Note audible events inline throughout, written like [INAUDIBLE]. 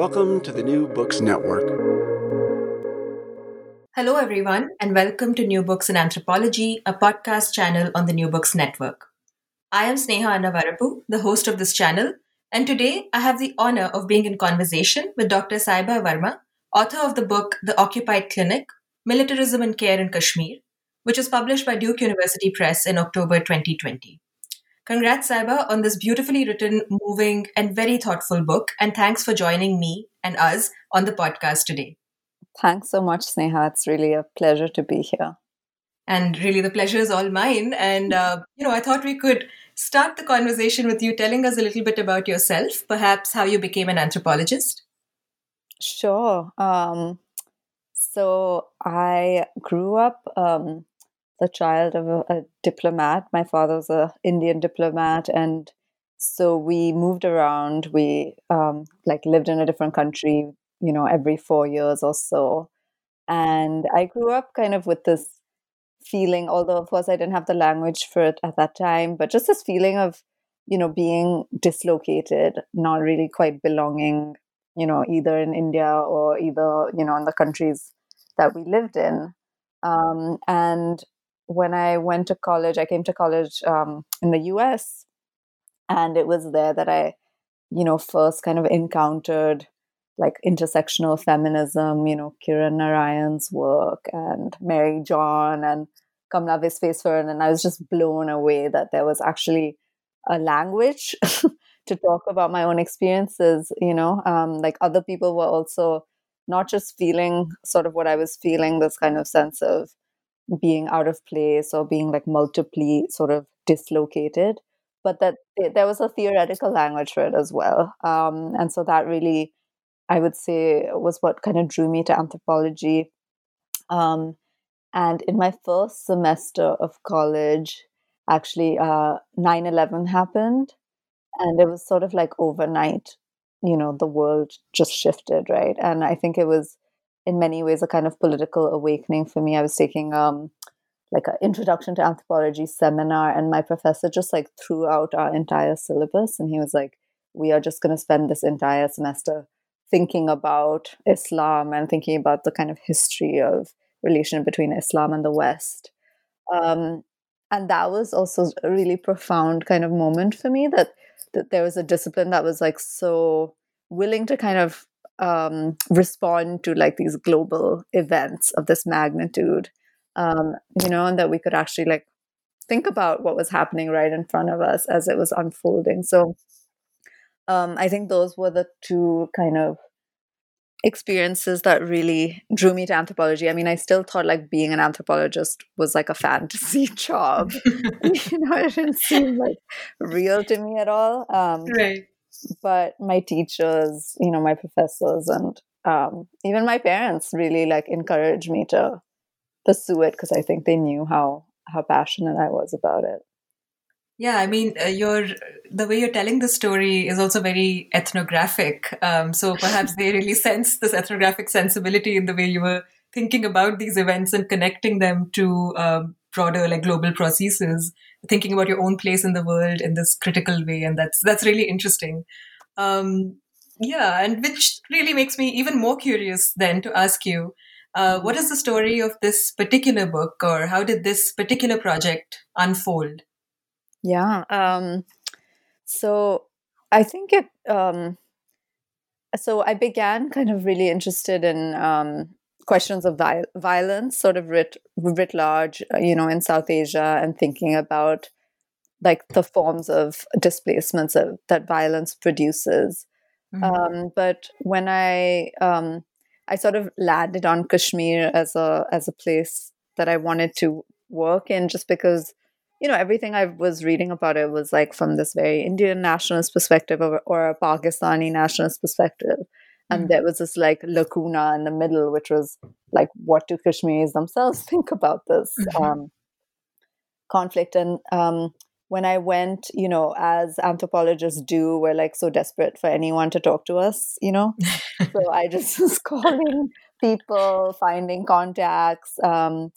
Welcome to the New Books Network. Hello, everyone, and welcome to New Books in Anthropology, a podcast channel on the New Books Network. I am Sneha Annavarapu, the host of this channel, and today I have the honor of being in conversation with Dr. Saiba Varma, author of the book The Occupied Clinic Militarism and Care in Kashmir, which was published by Duke University Press in October 2020. Congrats, Saiba, on this beautifully written, moving, and very thoughtful book. And thanks for joining me and us on the podcast today. Thanks so much, Sneha. It's really a pleasure to be here. And really, the pleasure is all mine. And, uh, you know, I thought we could start the conversation with you telling us a little bit about yourself, perhaps how you became an anthropologist. Sure. Um, so I grew up um, the child of a, a diplomat. My father's a Indian diplomat, and so we moved around. We um, like lived in a different country, you know, every four years or so. And I grew up kind of with this feeling, although of course I didn't have the language for it at that time, but just this feeling of, you know, being dislocated, not really quite belonging, you know, either in India or either, you know, in the countries that we lived in. Um, and when I went to college, I came to college um, in the US, and it was there that I, you know, first kind of encountered like intersectional feminism, you know, Kirin Narayan's work and Mary John and Kamala Visweswaran. And I was just blown away that there was actually a language [LAUGHS] to talk about my own experiences, you know, um, like other people were also not just feeling sort of what I was feeling, this kind of sense of being out of place or being like multiply sort of dislocated but that there was a theoretical language for it as well. Um, and so that really i would say was what kind of drew me to anthropology. Um, and in my first semester of college actually uh, 9-11 happened and it was sort of like overnight you know the world just shifted right? And i think it was in many ways a kind of political awakening for me. I was taking um, like an introduction to anthropology seminar, and my professor just like threw out our entire syllabus, and he was like, "We are just going to spend this entire semester thinking about Islam and thinking about the kind of history of relation between Islam and the West." Um, and that was also a really profound kind of moment for me that that there was a discipline that was like so willing to kind of um, respond to like these global events of this magnitude um, you know and that we could actually like think about what was happening right in front of us as it was unfolding so um, i think those were the two kind of experiences that really drew me to anthropology. I mean, I still thought like being an anthropologist was like a fantasy [LAUGHS] job. [LAUGHS] you know, it didn't seem like real to me at all. Um, right but my teachers you know my professors and um, even my parents really like encouraged me to pursue it because i think they knew how how passionate i was about it. Yeah i mean uh, your the way you're telling the story is also very ethnographic um, so perhaps they really [LAUGHS] sense this ethnographic sensibility in the way you were thinking about these events and connecting them to um, broader like global processes thinking about your own place in the world in this critical way and that's that's really interesting. Um, yeah and which really makes me even more curious then to ask you uh, what is the story of this particular book or how did this particular project unfold? Yeah um, so i think it um, so i began kind of really interested in um, questions of violence, sort of writ writ large, uh, you know, in South Asia, and thinking about like the forms of displacements of, that violence produces. Mm-hmm. Um, but when I um, I sort of landed on Kashmir as a as a place that I wanted to work in, just because you know everything I was reading about it was like from this very Indian nationalist perspective or, or a Pakistani nationalist perspective and there was this like lacuna in the middle which was like what do kashmiris themselves [LAUGHS] think about this Mhm. um, conflict? And um, when i went you know as anthropologists do we're like so desperate for anyone to talk to us you know? So [LAUGHS] i just [LAUGHS] was calling people finding contacts um,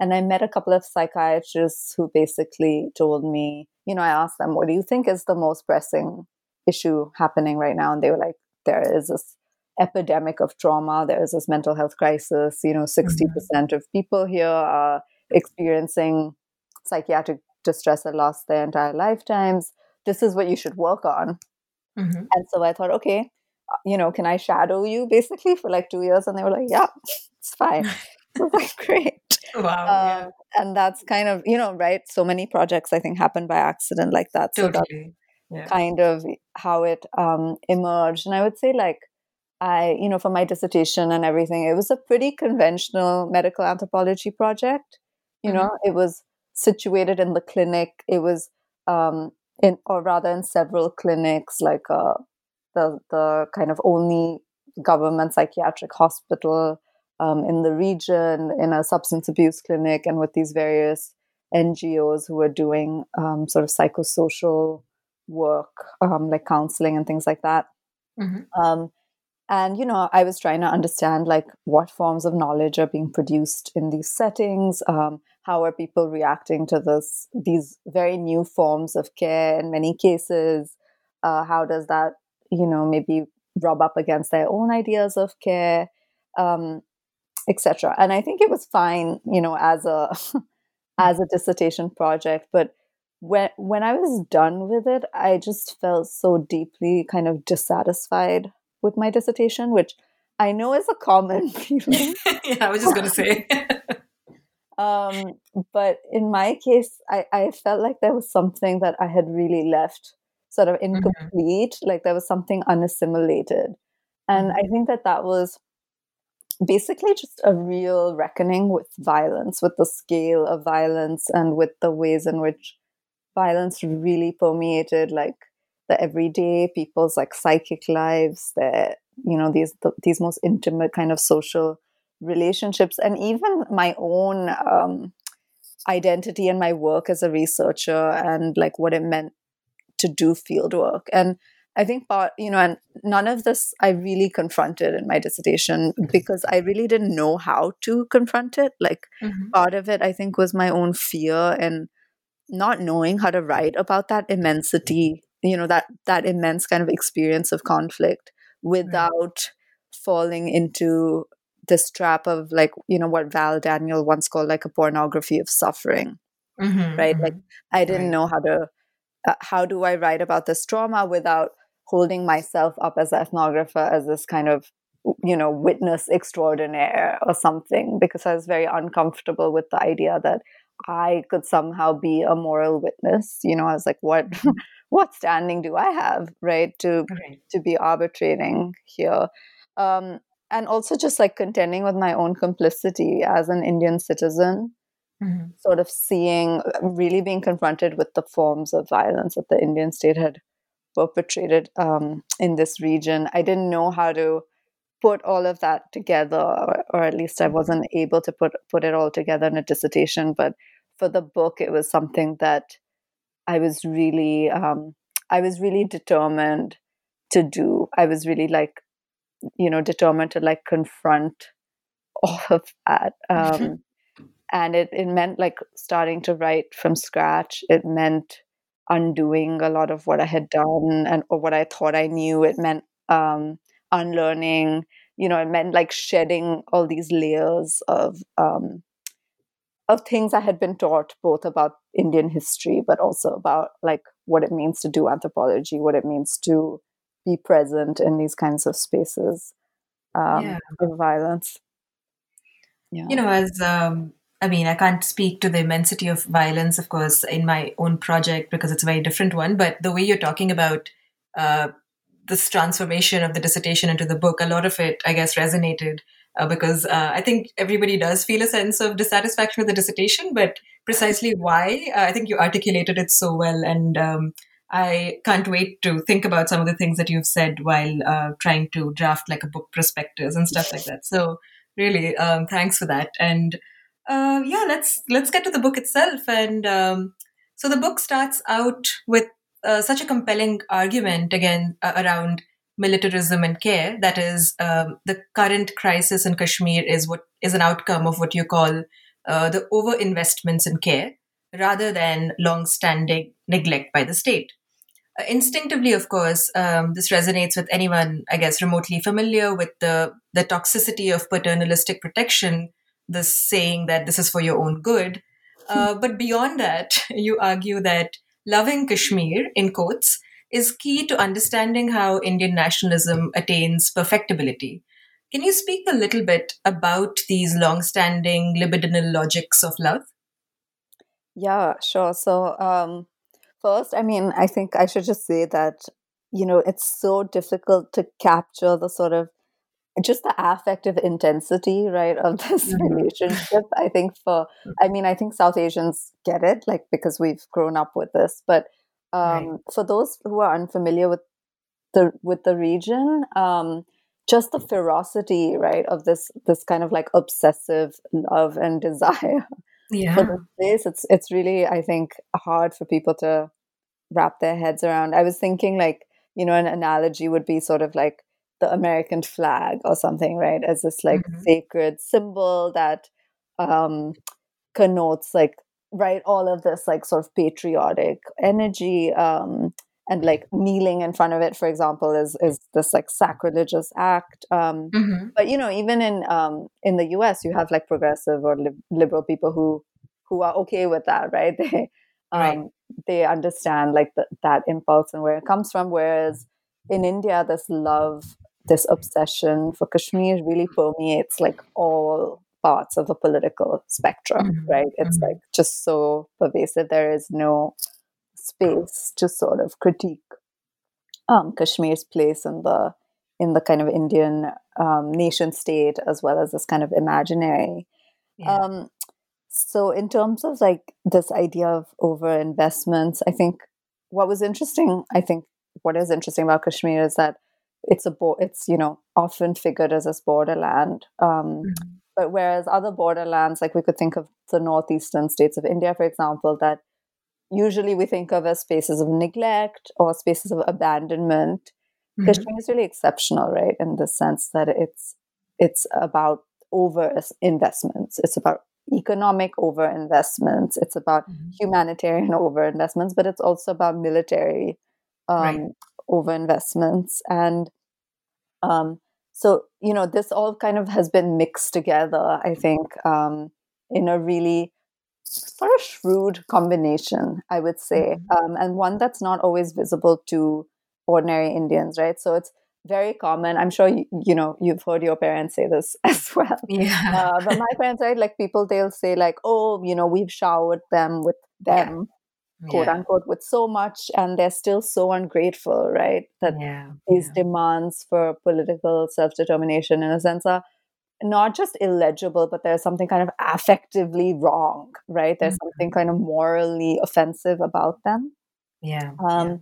and i met a couple of psychiatrists who basically told me you know i asked them what do you think is the most pressing issue happening right now? And they were like there is this epidemic of trauma there is this mental health crisis you know 60% of people here are experiencing psychiatric distress and loss their entire lifetimes this is what you should work on Mhm. and so I thought, okay, uh, you know, can I shadow you basically for like two years? And they were like, yeah, it's fine. [LAUGHS] [LAUGHS] Like, great. Wow. Um, and that's kind of, you know, right? So many projects I think happen by accident like that. yeah. So that's Totally. Yeah. kind of how it um, emerged. And I would say, like, I, you know, for my dissertation and everything, it was a pretty conventional medical anthropology project. You know, it was situated in the clinic. It was um, in, or rather, in several clinics, like uh, the the kind of only government psychiatric hospital um, in the region, in a substance abuse clinic, and with these various NGOs who were doing um, sort of psychosocial work, um, like counseling and things like that. Mhm. And you know, I was trying to understand like what forms of knowledge are being produced in these settings. Um, how are people reacting to this? These very new forms of care in many cases. Uh, how does that, you know, maybe rub up against their own ideas of care, um, etc. And I think it was fine, you know, as a [LAUGHS] as a dissertation project, but when when I was done with it, I just felt so deeply kind of dissatisfied with my dissertation, which I know is a common [LAUGHS] feeling. [LAUGHS] yeah, I was just gonna say. [LAUGHS] um, but in my case, I, I felt like there was something that I had really left sort of incomplete, like there was something unassimilated. And I think that that was basically just a real reckoning with violence, with the scale of violence, and with the ways in which violence really permeated like the everyday people's like psychic lives, their you know these the, these most intimate kind of social relationships, and even my own um, identity and my work as a researcher, and like what it meant to do field work and I think part, you know, and none of this I really confronted in my dissertation because I really didn't know how to confront it. Like Mhm. part of it, I think, was my own fear and not knowing how to write about that immensity, you know, that that immense kind of experience of conflict without falling into this trap of like, you know, what Val Daniel once called like a pornography of suffering Mhm, right? Mhm. like i didn't Right. know how to uh, how do i write about this trauma without holding myself up as an ethnographer as this kind of you know witness extraordinaire or something because i was very uncomfortable with the idea that i could somehow be a moral witness you know? I was like what what standing do i have right to Right. to be arbitrating here um and also just like contending with my own complicity as an indian citizen Mhm. sort of seeing, really being confronted with the forms of violence that the Indian state had perpetrated um, in this region. I didn't know how to put all of that together, or, or at least I wasn't able to put put it all together in a dissertation. But for the book, it was something that I was really, um, I was really determined to do. I was really like, you know, determined to like confront [LAUGHS] all of that. Um, [LAUGHS] and it, it meant like starting to write from scratch it meant undoing a lot of what i had done and or what i thought i knew it meant um, unlearning you know it meant like shedding all these layers of um, of things i had been taught both about indian history but also about like what it means to do anthropology what it means to be present in these kinds of spaces um, Yeah. of violence yeah you know as um, i mean i can't speak to the immensity of violence of course in my own project because it's a very different one but the way you're talking about uh, this transformation of the dissertation into the book a lot of it i guess resonated uh, because uh, i think everybody does feel a sense of dissatisfaction with the dissertation but precisely why uh, i think you articulated it so well and um, I can't wait to think about some of the things that you've said while uh, trying to draft like a book prospectus and stuff like that. So really, um, thanks for that. And uh, yeah, let's let's get to the book itself. And um, so the book starts out with uh, such a compelling argument again uh, around militarism and care. That is, um, the current crisis in Kashmir is what is an outcome of what you call uh, the over investments in care, rather than long-standing neglect by the state. Uh, instinctively, of course, um, this resonates with anyone, I guess, remotely familiar with the the toxicity of paternalistic protection. The saying that this is for your own good. Uh, but beyond that, [LAUGHS] you argue that loving Kashmir, in quotes, is key to understanding how Indian nationalism attains perfectibility. Can you speak a little bit about these long-standing libidinal logics of love? Yeah, sure. So, um, first, I mean, I think I should just say that, you know, it's so difficult to capture the sort of just the affective intensity, right, of this mm-hmm. relationship. I think for, I mean, I think South Asians get it, like, because we've grown up with this. But um, right. for those who are unfamiliar with the with the region, um, just the ferocity, right, of this this kind of like obsessive love and [LAUGHS] desire yeah. for this place. It's it's really, I think, hard for people to wrap their heads around. I was thinking like, you know, an analogy would be sort of like the American flag or something, right? As this like mm-hmm. sacred symbol that um connotes like right all of this like sort of patriotic energy um and like kneeling in front of it for example is is this like sacrilegious act um, mm-hmm. but you know even in um, in the us you have like progressive or li- liberal people who who are okay with that [LAUGHS] right they um, right. they understand like the, that impulse and where it comes from whereas in india this love this obsession for kashmir really permeates like all parts of the political spectrum mm-hmm. right it's mm-hmm. like just so pervasive there is no space to sort of critique um, Kashmir's place in the in the kind of Indian um, nation state as well as this kind of imaginary. Yeah. Um, so, in terms of like this idea of over investments, I think what was interesting, I think what is interesting about Kashmir is that it's a bo- it's you know often figured as this borderland. Um, mm-hmm. But whereas other borderlands, like we could think of the northeastern states of India, for example, that usually we think of as spaces of neglect or spaces of abandonment. Mm-hmm. Kashmir is really exceptional, right? In the sense that it's it's about over investments. It's about economic over investments. It's about mm-hmm. humanitarian [LAUGHS] over investments, but it's also about military um, right. over investments. And um, so, you know, this all kind of has been mixed together, I think, um, in a really sort of shrewd combination, I would say, mm-hmm. um, and one that's not always visible to ordinary Indians, right? So it's very common. I'm sure you, you know you've heard your parents say this [LAUGHS] as well. Yeah. Uh, but my parents, right, like people, they'll say like, "Oh, you know, we've showered them with them." Yeah. quote yeah. unquote with so much and they're still so ungrateful right that yeah. these demands for political self-determination in a sense are not just illegible, but there's something kind of affectively wrong, right? There's mm-hmm. something kind of morally offensive about them. Yeah. Um, yeah.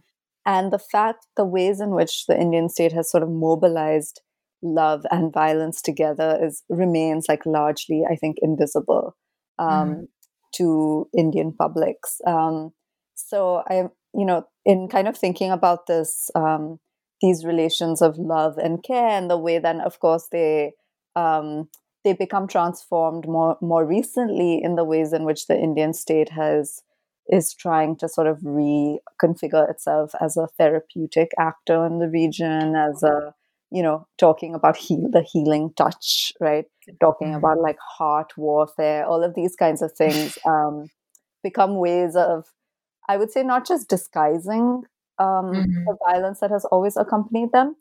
And the fact, the ways in which the Indian state has sort of mobilized love and violence together is remains like largely, I think, invisible um, mm-hmm. to Indian publics. Um, so I, you know, in kind of thinking about this, um, these relations of love and care, and the way then, of course, they um, they become transformed more more recently in the ways in which the Indian state has is trying to sort of reconfigure itself as a therapeutic actor in the region, as a you know talking about heal the healing touch, right? Talking mm-hmm. about like heart warfare, all of these kinds of things um, become ways of, I would say, not just disguising um, mm-hmm. the violence that has always accompanied them,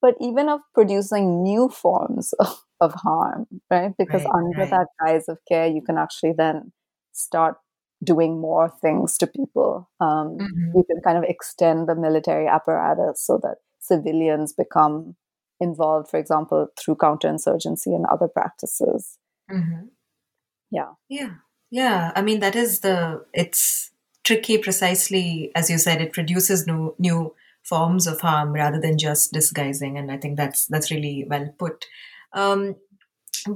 but even of producing new forms of, of harm, right? Because right, under right. that guise of care, you can actually then start doing more things to people. Um, mm-hmm. You can kind of extend the military apparatus so that civilians become involved, for example, through counterinsurgency and other practices. Mm-hmm. Yeah. Yeah. Yeah. I mean, that is the, it's tricky precisely as you said it produces new new forms of harm rather than just disguising and i think that's that's really well put um,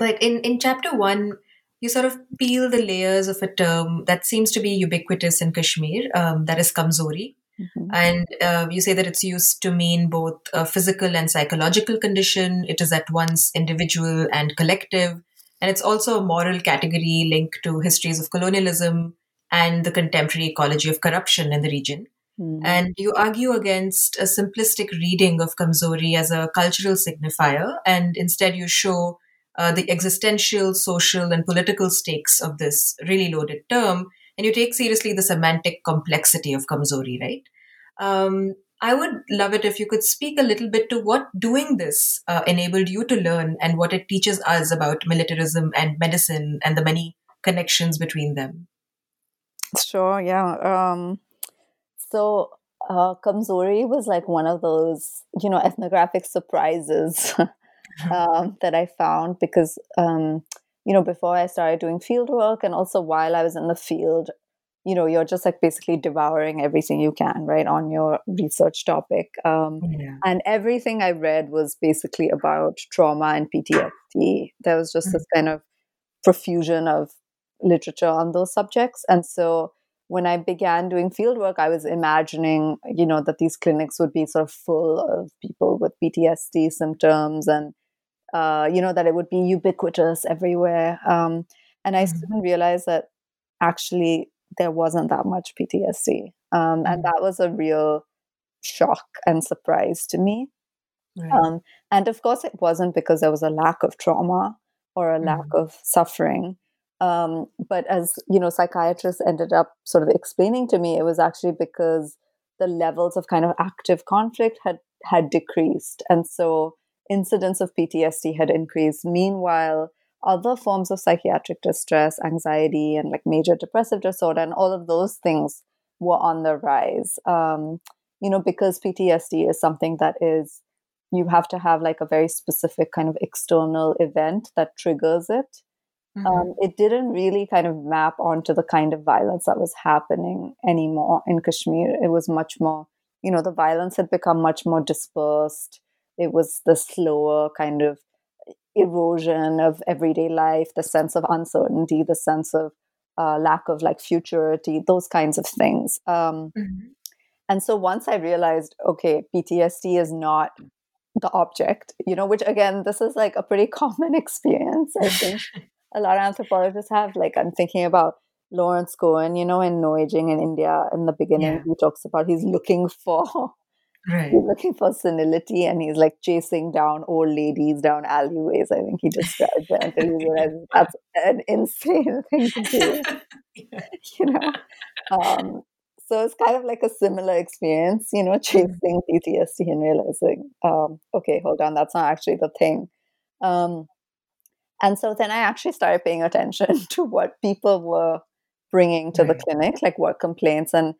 but in in chapter 1 you sort of peel the layers of a term that seems to be ubiquitous in kashmir um, that is kamzori Mm-hmm. And uh, you say that it's used to mean both a physical and psychological condition. It is at once individual and collective. And it's also a moral category linked to histories of colonialism and the contemporary ecology of corruption in the region. Mm-hmm. And you argue against a simplistic reading of Kamzori as a cultural signifier, and instead you show uh, the existential, social, and political stakes of this really loaded term and you take seriously the semantic complexity of Kamzori, right? Um, I would love it if you could speak a little bit to what doing this uh, enabled you to learn and what it teaches us about militarism and medicine and the many connections between them. Sure, yeah. Um, so, uh, Kamzori was like one of those, you know, ethnographic surprises [LAUGHS] um, that I found because um, you know, before I started doing field work and also while I was in the field, you know, you're just like basically devouring everything you can, right, on your research topic. Um, yeah. And everything I read was basically about trauma and PTSD. There was just mm-hmm. this kind of profusion of literature on those subjects. And so when I began doing field work, I was imagining, you know, that these clinics would be sort of full of people with PTSD symptoms and uh, you know, that it would be ubiquitous everywhere. Um, and I mm-hmm. soon realized that actually there wasn't that much PTSD. Um, and mm-hmm. that was a real shock and surprise to me. Right. Um, and of course, it wasn't because there was a lack of trauma or a mm-hmm. lack of suffering. Um, but as you know, psychiatrists ended up sort of explaining to me, it was actually because the levels of kind of active conflict had had decreased, and so incidence of PTSD had increased. Meanwhile, other forms of psychiatric distress, anxiety, and like major depressive disorder, and all of those things were on the rise. Um, you know, because PTSD is something that is, you have to have like a very specific kind of external event that triggers it. Mm-hmm. Um, it didn't really kind of map onto the kind of violence that was happening anymore in Kashmir. It was much more, you know, the violence had become much more dispersed it was the slower kind of erosion of everyday life, the sense of uncertainty, the sense of uh, lack of like futurity, those kinds of things. Um, mm-hmm. And so once I realized, okay, PTSD is not the object, you know, which again, this is like a pretty [LAUGHS] common experience. I think [LAUGHS] a lot of anthropologists have. Like, I'm thinking about Lawrence Cohen, you know, in aging in India in the beginning, yeah. he talks about he's looking for Right. He's looking for senility and he's like chasing down old ladies down alleyways. I think he describes it until he [LAUGHS] realizes that's an insane [LAUGHS] thing to do. [LAUGHS] you know? Um, so it's kind of like a similar experience, you know, mm-hmm. chasing PTSD and realizing, um, okay, hold on, that's not actually the thing. Um, and so then I actually started paying attention [LAUGHS] to what people were bringing to right. the clinic, like what complaints and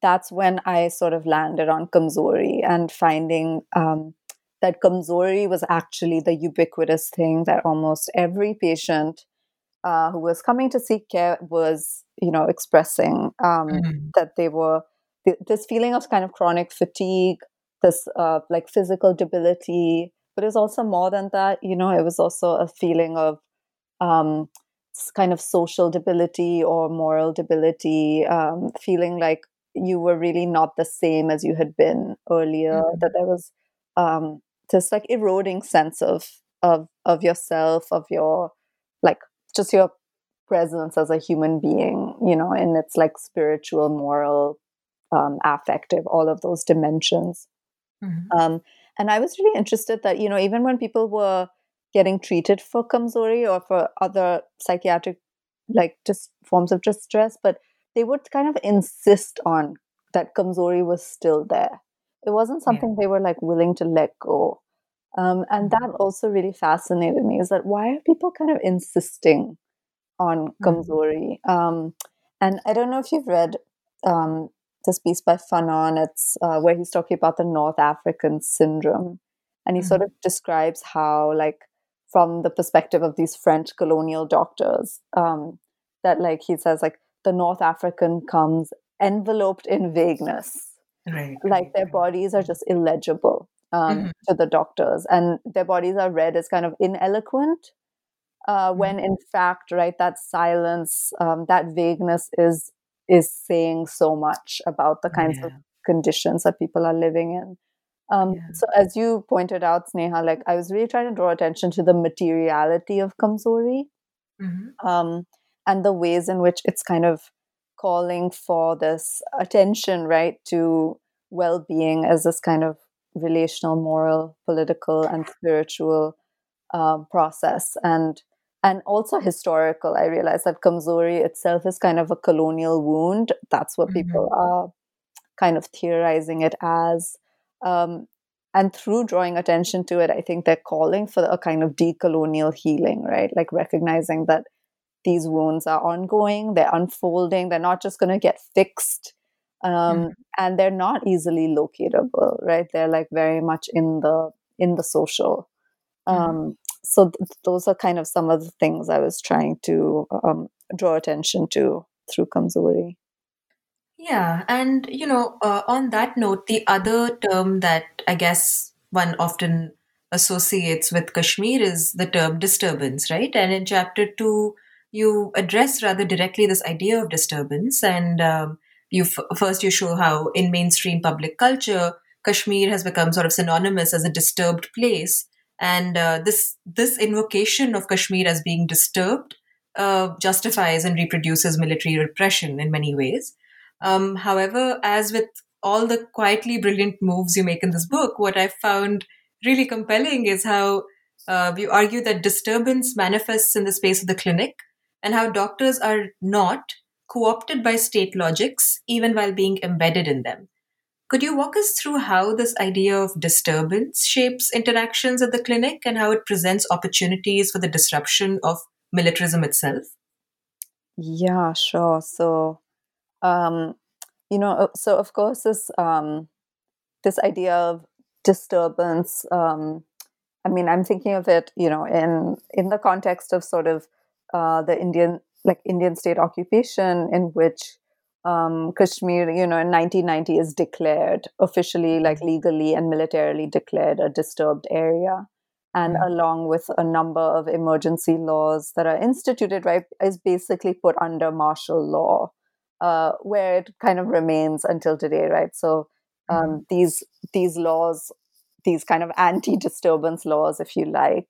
that's when I sort of landed on Kamzori and finding um, that Kamzori was actually the ubiquitous thing that almost every patient uh, who was coming to seek care was, you know, expressing um, mm-hmm. that they were this feeling of kind of chronic fatigue, this uh, like physical debility, but it was also more than that. You know, it was also a feeling of um, kind of social debility or moral debility, um, feeling like you were really not the same as you had been earlier mm-hmm. that there was um this like eroding sense of of of yourself of your like just your presence as a human being you know in its like spiritual moral um affective all of those dimensions mm-hmm. um and i was really interested that you know even when people were getting treated for kamzori or for other psychiatric like just forms of distress but they would kind of insist on that Kamzori was still there. It wasn't something yeah. they were like willing to let go. Um, and that mm-hmm. also really fascinated me is that why are people kind of insisting on mm-hmm. Kamzori? Um, and I don't know if you've read um, this piece by Fanon. It's uh, where he's talking about the North African syndrome. And he mm-hmm. sort of describes how, like, from the perspective of these French colonial doctors, um, that, like, he says, like, the North African comes enveloped in vagueness. Right. Like their bodies are just illegible um, Mhm. to the doctors, and their bodies are read as kind of ineloquent. Uh, when in fact, right, that silence, um, that vagueness is is saying so much about the kinds of conditions that people are living in. Um, Yeah. So, as you pointed out, Sneha, like I was really trying to draw attention to the materiality of Kamzori Mhm. um, and the ways in which it's kind of calling for this attention, right, to well being as this kind of relational, moral, political, and spiritual um, process. And and also historical. I realize that Kamzori itself is kind of a colonial wound. That's what people are kind of theorizing it as. Um, and through drawing attention to it, I think they're calling for a kind of decolonial healing, right? Like recognizing that these wounds are ongoing, they're unfolding, they're not just going to get fixed, um, and they're not easily locatable, right? They're like very much in the in the social. Um, so th- those are kind of some of the things I was trying to um, draw attention to through Kamzori. Yeah, and you know, uh, on that note, the other term that I guess one often associates with Kashmir is the term disturbance, right? And in chapter two, you address rather directly this idea of disturbance, and um, you f- first you show how in mainstream public culture, Kashmir has become sort of synonymous as a disturbed place, and uh, this this invocation of Kashmir as being disturbed uh, justifies and reproduces military repression in many ways. Um, however, as with all the quietly brilliant moves you make in this book, what I found really compelling is how uh, you argue that disturbance manifests in the space of the clinic and how doctors are not co opted by state logics, even while being embedded in them. Could you walk us through how this idea of disturbance shapes interactions at the clinic and how it presents opportunities for the disruption of militarism itself? Yeah, sure. So, um, you know, uh, so of course, this um, this idea of disturbance. Um, I mean, I'm thinking of it, you know, in in the context of sort of uh, the Indian, like Indian state occupation, in which um, Kashmir, you know, in 1990 is declared officially, like legally and militarily declared a disturbed area. And Mhm. along with a number of emergency laws that are instituted, right, is basically put under martial law, uh, where it kind of remains until today, right? So um, these these laws, these kind of anti-disturbance laws, if you like,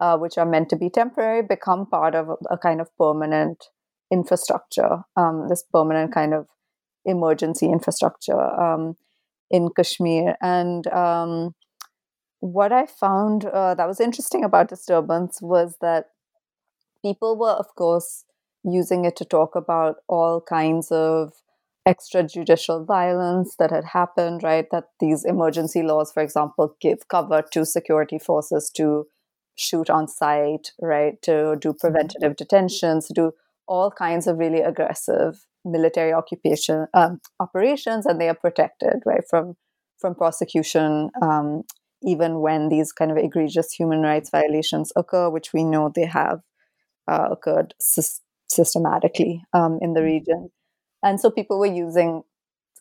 uh, which are meant to be temporary, become part of a, a kind of permanent infrastructure, um, this permanent kind of emergency infrastructure um, in Kashmir. And um, what I found uh, that was interesting about disturbance was that people were, of course, using it to talk about all kinds of extrajudicial violence that had happened, right? That these emergency laws, for example, give cover to security forces to shoot on sight, right? To do preventative detentions, to do all kinds of really aggressive military occupation um, operations, and they are protected, right, from from prosecution, um, even when these kind of egregious human rights violations occur, which we know they have uh, occurred sys- systematically um, in the region. And so people were using,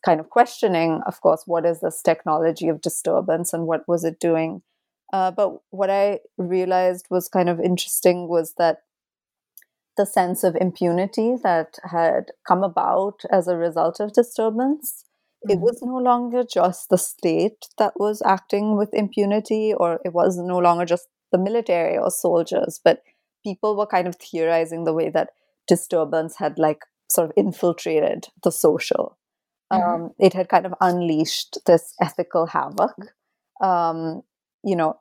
kind of questioning, of course, what is this technology of disturbance and what was it doing? Uh, but what I realized was kind of interesting was that the sense of impunity that had come about as a result of disturbance. It Mhm. was no longer just the state that was acting with impunity, or it was no longer just the military or soldiers, but people were kind of theorizing the way that disturbance had like sort of infiltrated the social. Mhm. Um, it had kind of unleashed this ethical havoc, um, you know,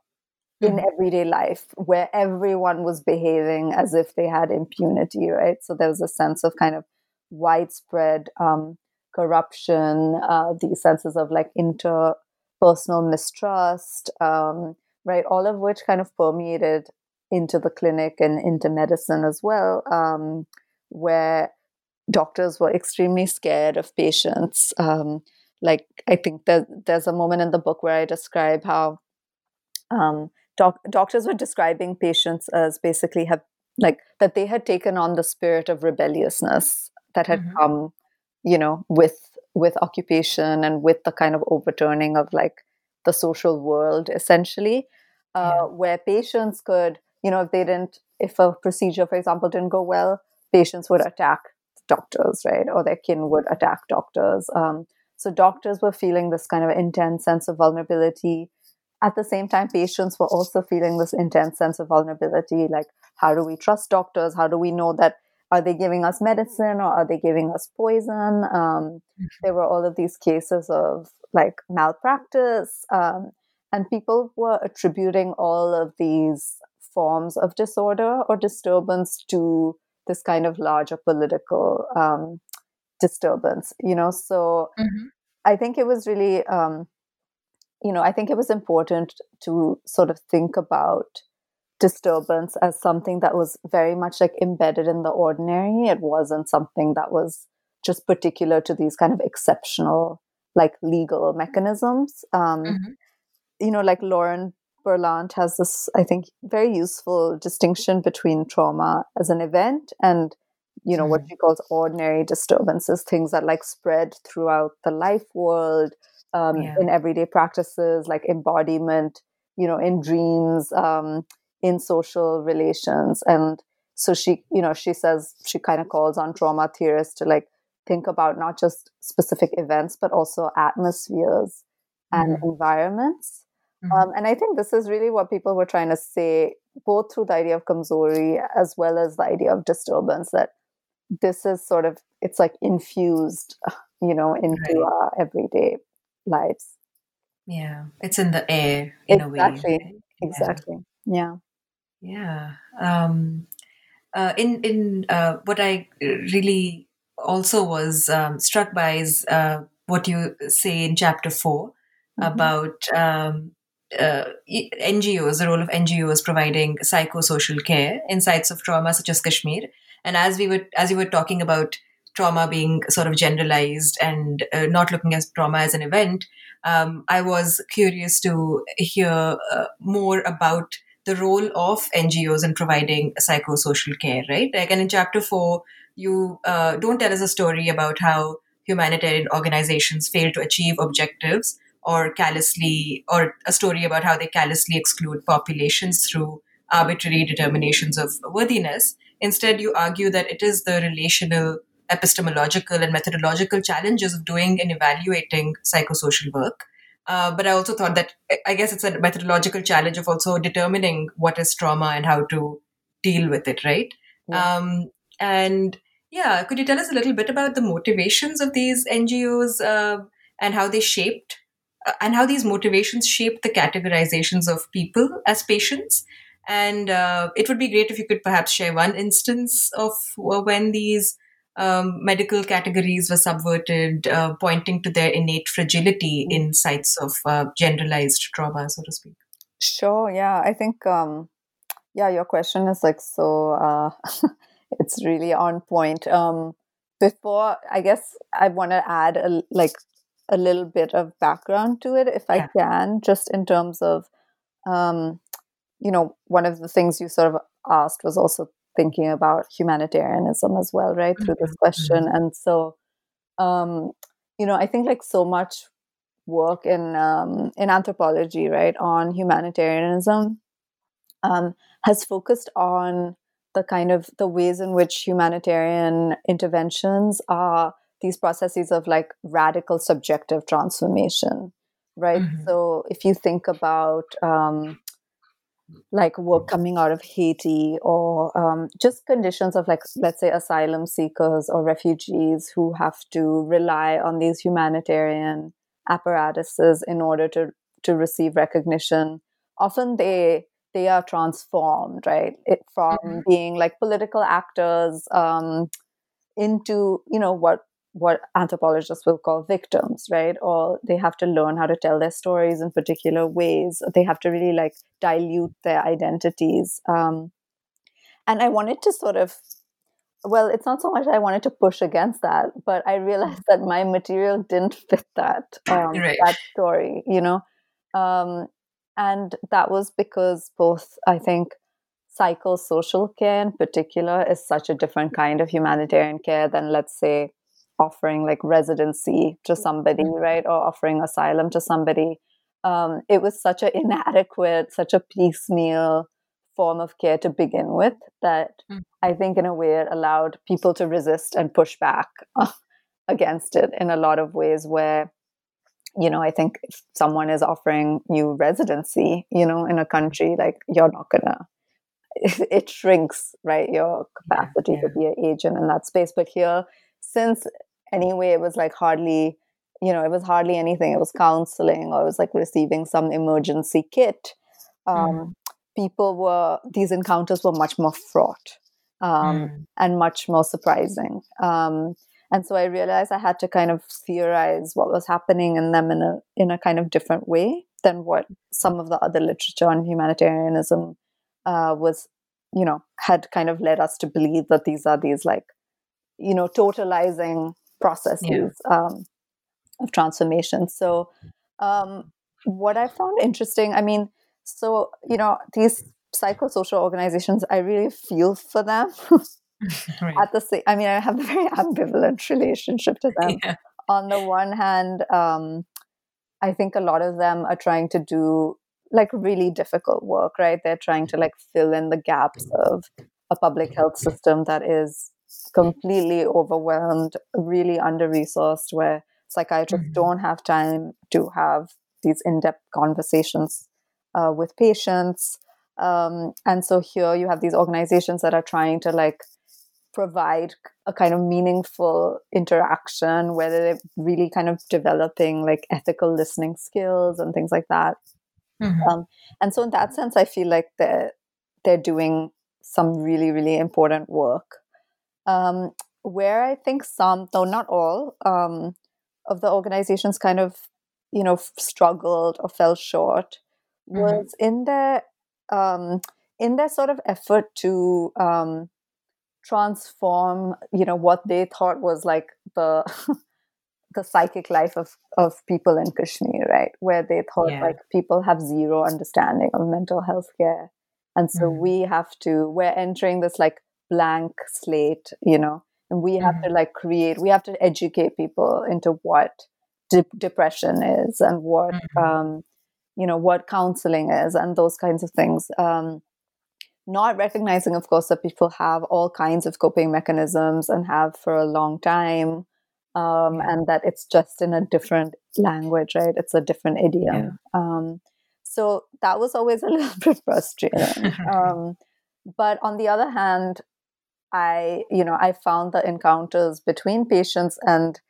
in Mhm. everyday life where everyone was behaving as if they had impunity, right? So there was a sense of kind of widespread um, corruption, uh, these senses of like interpersonal mistrust, um, right? All of which kind of permeated into the clinic and into medicine as well, um, where doctors were extremely scared of patients. Um, like I think that there's a moment in the book where I describe how um, doc- doctors were describing patients as basically have like that they had taken on the spirit of rebelliousness that had Mhm. come you know, with with occupation and with the kind of overturning of like the social world essentially uh, yeah. where patients could you know if they didn't if a procedure for example didn't go well patients would attack doctors right or their kin would attack doctors um, so doctors were feeling this kind of intense sense of vulnerability at the same time patients were also feeling this intense sense of vulnerability like how do we trust doctors how do we know that are they giving us medicine or are they giving us poison? Um, mm-hmm. there were all of these cases of like malpractice, um, and people were attributing all of these forms of disorder or disturbance to this kind of larger political um, disturbance. You know, so mm-hmm. I think it was really, um, you know, I think it was important to sort of think about disturbance as something that was very much like embedded in the ordinary. It wasn't something that was just particular to these kind of exceptional, like legal mechanisms. Um, mm-hmm. You know, like Lauren Berlant has this, I think, very useful distinction between trauma as an event and you know mm-hmm. what she calls ordinary disturbances things that like spread throughout the life world um, yeah. in everyday practices like embodiment you know in dreams um, in social relations and so she you know she says she kind of calls on trauma theorists to like think about not just specific events but also atmospheres and mm-hmm. environments mm-hmm. Um, and i think this is really what people were trying to say both through the idea of kamzori as well as the idea of disturbance that this is sort of it's like infused you know into right. our everyday lives yeah it's in the air in exactly. a way exactly yeah yeah. Um, uh, in in uh, what I really also was um, struck by is uh, what you say in chapter 4 mm-hmm. about um, uh, NGOs, the role of NGOs providing psychosocial care in sites of trauma such as Kashmir. And as we were as you were talking about trauma being sort of generalized and uh, not looking at trauma as an event, um, I was curious to hear uh, more about the role of NGOs in providing psychosocial care, right? Like, and in chapter four, you uh, don't tell us a story about how humanitarian organizations fail to achieve objectives or callously, or a story about how they callously exclude populations through arbitrary determinations of worthiness. Instead, you argue that it is the relational, epistemological, and methodological challenges of doing and evaluating psychosocial work uh, but I also thought that I guess it's a methodological challenge of also determining what is trauma and how to deal with it, right? Yeah. Um, and yeah, could you tell us a little bit about the motivations of these NGOs uh, and how they shaped uh, and how these motivations shaped the categorizations of people as patients? And uh, it would be great if you could perhaps share one instance of uh, when these um, medical categories were subverted, uh, pointing to their innate fragility mm. in sites of uh, generalized trauma, so to speak. Sure. Yeah, I think. Um, yeah, your question is like so. Uh, [LAUGHS] it's really on point. Um, before, I guess I want to add a, like a little bit of background to it, if yeah. I can, just in terms of, um, you know, one of the things you sort of asked was also thinking about humanitarianism as well, right, through this question. Mm-hmm. And so, um, you know, I think like so much work in um, in anthropology, right, on humanitarianism um, has focused on the kind of the ways in which humanitarian interventions are these processes of like radical subjective transformation right mm-hmm. so if you think about um, like work coming out of Haiti or um, just conditions of like let's say asylum seekers or refugees who have to rely on these humanitarian apparatuses in order to to receive recognition often they they are transformed right it, from mm-hmm. being like political actors um, into you know what what anthropologists will call victims, right? Or they have to learn how to tell their stories in particular ways. They have to really like dilute their identities. Um, and I wanted to sort of, well, it's not so much I wanted to push against that, but I realized that my material didn't fit that um, right. that story, you know. Um, and that was because both, I think, psychosocial care in particular is such a different kind of humanitarian care than, let's say, offering like residency to somebody, Mm-hmm. right, or offering asylum to somebody. Um, it was such an inadequate, such a piecemeal form of care to begin with that Mm. I think, in a way, it allowed people to resist and push back [LAUGHS] against it in a lot of ways. Where, you know, I think if someone is offering you residency, you know, in a country, like you're not gonna [LAUGHS] it shrinks right your capacity yeah. to be an agent in that space but here since anyway it was like hardly you know it was hardly anything it was counseling or it was like receiving some emergency kit um, Mm. people were these encounters were much more fraught um, Mm. and much more surprising um, and so i realized i had to kind of theorize what was happening in them in a in a kind of different way than what some of the other literature on humanitarianism uh, was you know had kind of led us to believe that these are these like you know totalizing processes um, of transformation so um, what i found interesting i mean so you know these psychosocial organizations i really feel for them [LAUGHS] Right. at the same i mean i have a very [LAUGHS] ambivalent relationship to them Yeah. on the one hand, um, I think a lot of them are trying to do like really difficult work, right? They're trying to like fill in the gaps of a public health system that is completely overwhelmed, really under resourced, where psychiatrists Mhm. don't have time to have these in depth conversations uh, with patients. Um, and so here you have these organizations that are trying to like provide a kind of meaningful interaction where they're really kind of developing like ethical listening skills and things like that Mhm. um, and so in that sense i feel like they're they're doing some really really important work um, where i think some though not all um, of the organizations kind of you know struggled or fell short Mhm. was in their um, in their sort of effort to um, transform you know what they thought was like the [LAUGHS] the psychic life of of people in kashmir right where they thought Yeah. like people have zero understanding of mental health care and so Mhm. we have to we're entering this like blank slate you know and we have to like create we have to educate people into what de- depression is and what Mhm. um you know what counseling is and those kinds of things. Um not recognizing of course that people have all kinds of coping mechanisms and have for a long time um, and that it's just in a different language right? It's a different idiom. Um, so that was always [LAUGHS] a little bit frustrating. [LAUGHS] Um, but on the other hand i you know i found the encounters between patients and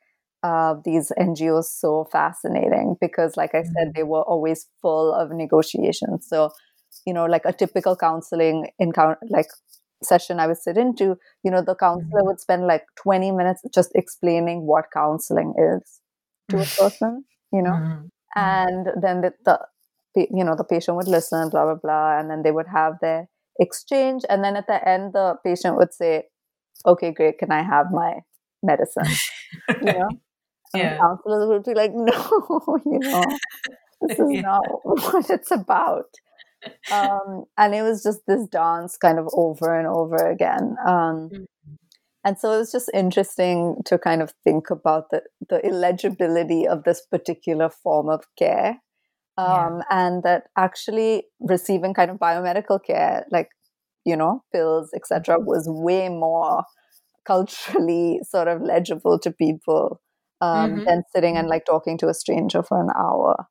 uh, these ngos so fascinating because like i said they were always full of negotiations. So you know like a typical counseling encounter like session i would sit into you know the counselor would spend like 20 minutes just explaining what counseling is to a [LAUGHS] person you know? Mhm. and then the, the you know the patient would listen blah blah blah and then they would have their exchange and then at the end the patient would say okay great can i have my medicine [LAUGHS] you know and the Yeah. counselors would be like [LAUGHS] no you know this is Yeah. not [LAUGHS] what it's about um, and it was just this dance kind of over and over again um, Mhm. and so it was just interesting to kind of think about the, the illegibility of this particular form of care Yeah. um, and that actually receiving kind of biomedical care like you know pills etc was way more culturally sort of legible to people um, Mhm. than sitting and like talking to a stranger for an hour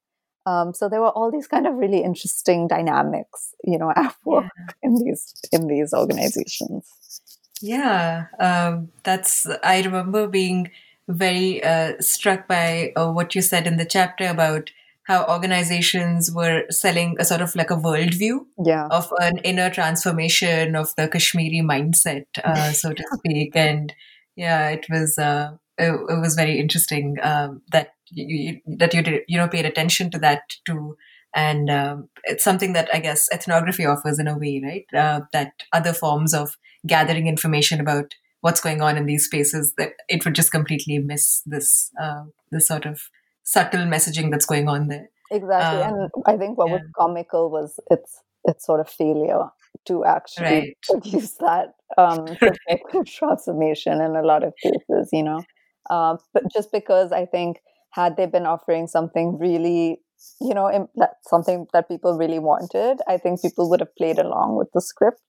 um, so there were all these kind of really interesting dynamics you know [LAUGHS] at work in these in these organizations Yeah, um, that's. I remember being very uh, struck by uh, what you said in the chapter about how organizations were selling a sort of like a worldview yeah of an inner transformation of the Kashmiri mindset, uh, so to [LAUGHS] speak. And yeah, it was uh, it, it was very interesting um, that you, you that you did you know paid attention to that too. And um, it's something that I guess ethnography offers in a way, right? Uh, that other forms of gathering information about what's going on in these spaces, that it would just completely miss this uh, this sort of subtle messaging that's going on there. exactly Um, and i think what was comical was its its sort of failure to actually Right. [LAUGHS] produce that um, [LAUGHS] transformation in a lot of cases you know uh, but just because I think had they been offering something really you know something that people really wanted i think people would have played along with the script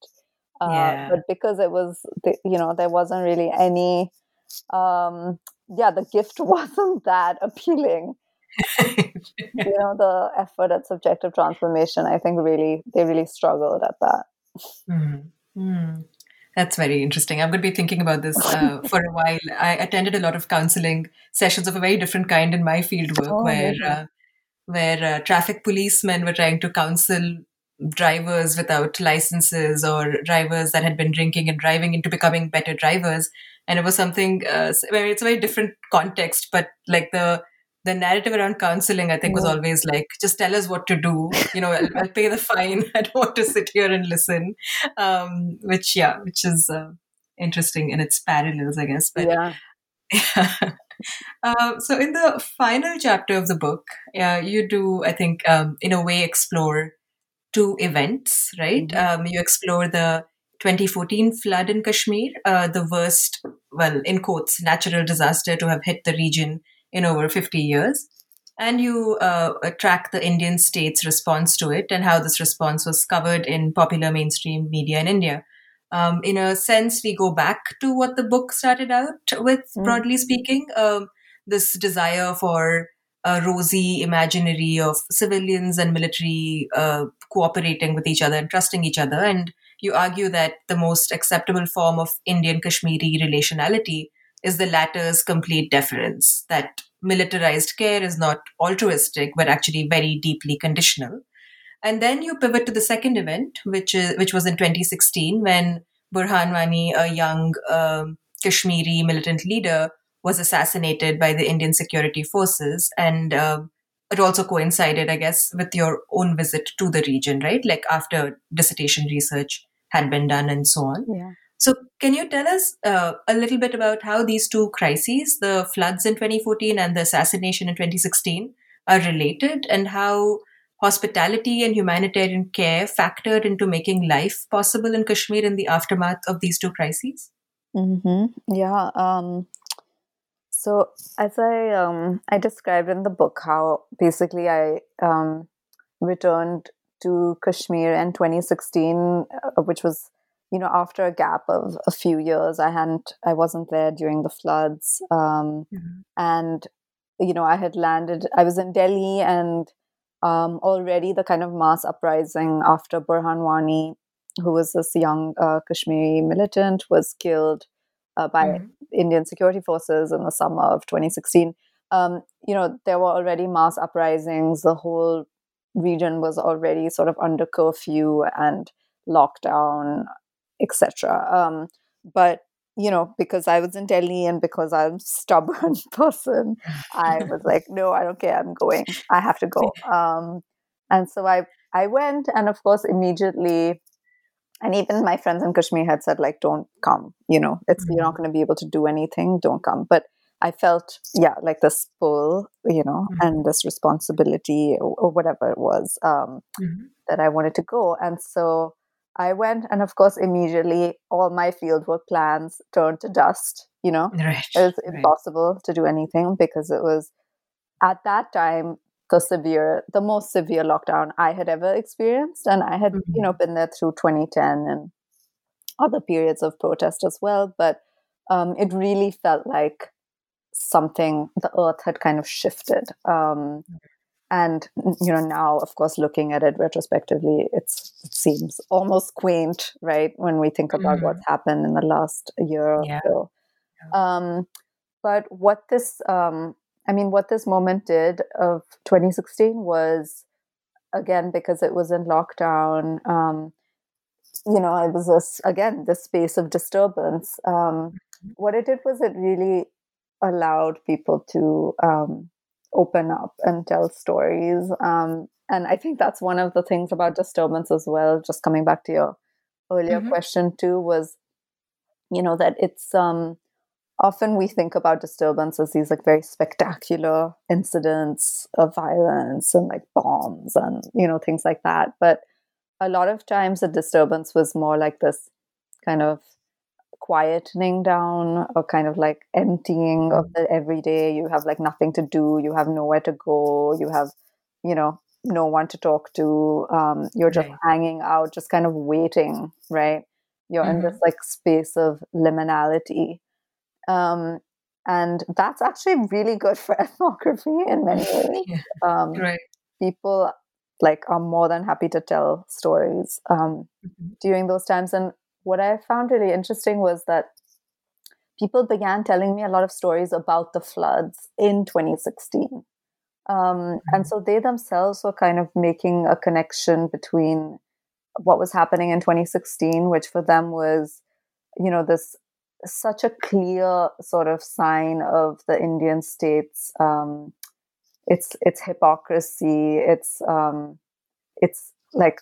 uh, yeah. but because it was you know there wasn't really any um yeah the gift [LAUGHS] wasn't that appealing [LAUGHS] you know the effort at subjective transformation i think really they really struggled at that mm-hmm. mm. That's very interesting. I'm going to be thinking about this uh, [LAUGHS] for a while. I attended a lot of counseling sessions of a very different kind in my field work, oh, where uh, where uh, traffic policemen were trying to counsel drivers without licenses or drivers that had been drinking and driving into becoming better drivers. And it was something uh, where it's a very different context, but like the the narrative around counseling, I think, was always like, just tell us what to do. You know, I'll, I'll pay the fine. [LAUGHS] I don't want to sit here and listen. Um, which, yeah, which is uh, interesting in its parallels, I guess. But yeah. [LAUGHS] uh, so, in the final chapter of the book, uh, you do, I think, um, in a way, explore two events, right? Mm-hmm. Um, you explore the 2014 flood in Kashmir, uh, the worst, well, in quotes, natural disaster to have hit the region in over 50 years. And you uh, track the Indian state's response to it and how this response was covered in popular mainstream media in India. Um, in a sense, we go back to what the book started out with, mm. broadly speaking, um, this desire for a rosy imaginary of civilians and military uh, cooperating with each other and trusting each other. And you argue that the most acceptable form of Indian Kashmiri relationality is the latter's complete deference, that militarized care is not altruistic, but actually very deeply conditional. And then you pivot to the second event, which is which was in 2016 when Burhan Wani, a young um, Kashmiri militant leader, was assassinated by the Indian security forces, and uh, it also coincided, I guess, with your own visit to the region, right? Like after dissertation research had been done and so on. Yeah. So, can you tell us uh, a little bit about how these two crises, the floods in 2014 and the assassination in 2016, are related and how hospitality and humanitarian care factored into making life possible in Kashmir in the aftermath of these two crises? Mm-hmm. Yeah. Um, so, as I um, I described in the book, how basically I um, returned to Kashmir in 2016, uh, which was you know after a gap of a few years i hadn't i wasn't there during the floods um, mm-hmm. and you know i had landed i was in delhi and um, already the kind of mass uprising after burhan wani who was this young uh, kashmiri militant was killed uh, by mm-hmm. indian security forces in the summer of 2016 um, you know there were already mass uprisings the whole region was already sort of under curfew and lockdown etc. Um, but you know, because I was in Delhi and because I'm a stubborn [LAUGHS] person, I [LAUGHS] was like, no, I don't care. I'm going. I have to go. Um, and so I I went, and of course, immediately, and even my friends in Kashmir had said like, don't come. You know, it's mm-hmm. you're not mm-hmm. going to be able to do anything. Don't come. But I felt, yeah, like this pull, you know, mm-hmm. and this responsibility or, or whatever it was um, mm-hmm. that I wanted to go. And so I went, and of course, immediately all my fieldwork plans turned to dust. You know, right, it was right. impossible to do anything because it was at that time the severe, the most severe lockdown I had ever experienced, and I had, mm-hmm. you know, been there through 2010 and other periods of protest as well. But um, it really felt like something the earth had kind of shifted. Um, and you know now of course looking at it retrospectively it's it seems almost quaint right when we think about mm. what's happened in the last year or yeah. so um, but what this um, i mean what this moment did of 2016 was again because it was in lockdown um, you know it was this again this space of disturbance um, mm-hmm. what it did was it really allowed people to um, open up and tell stories. Um, and I think that's one of the things about disturbance as well. Just coming back to your earlier mm-hmm. question too, was you know that it's um, often we think about disturbance as these like very spectacular incidents of violence and like bombs and you know things like that. But a lot of times the disturbance was more like this kind of quietening down or kind of like emptying of the everyday. You have like nothing to do, you have nowhere to go, you have, you know, no one to talk to. Um, you're just Right. hanging out, just kind of waiting, right? You're in Mhm. this like space of liminality. Um, and that's actually really good for [LAUGHS] ethnography in many [LAUGHS] ways. Yeah. Um, Right. people like are more than happy to tell stories um, Mhm. during those times. And what I found really interesting was that people began telling me a lot of stories about the floods in 2016. Um, and Mhm. so they themselves were kind of making a connection between what was happening in 2016, which for them was, you know, this such a clear sort of sign of the Indian state's um, its its hypocrisy, its um, it's like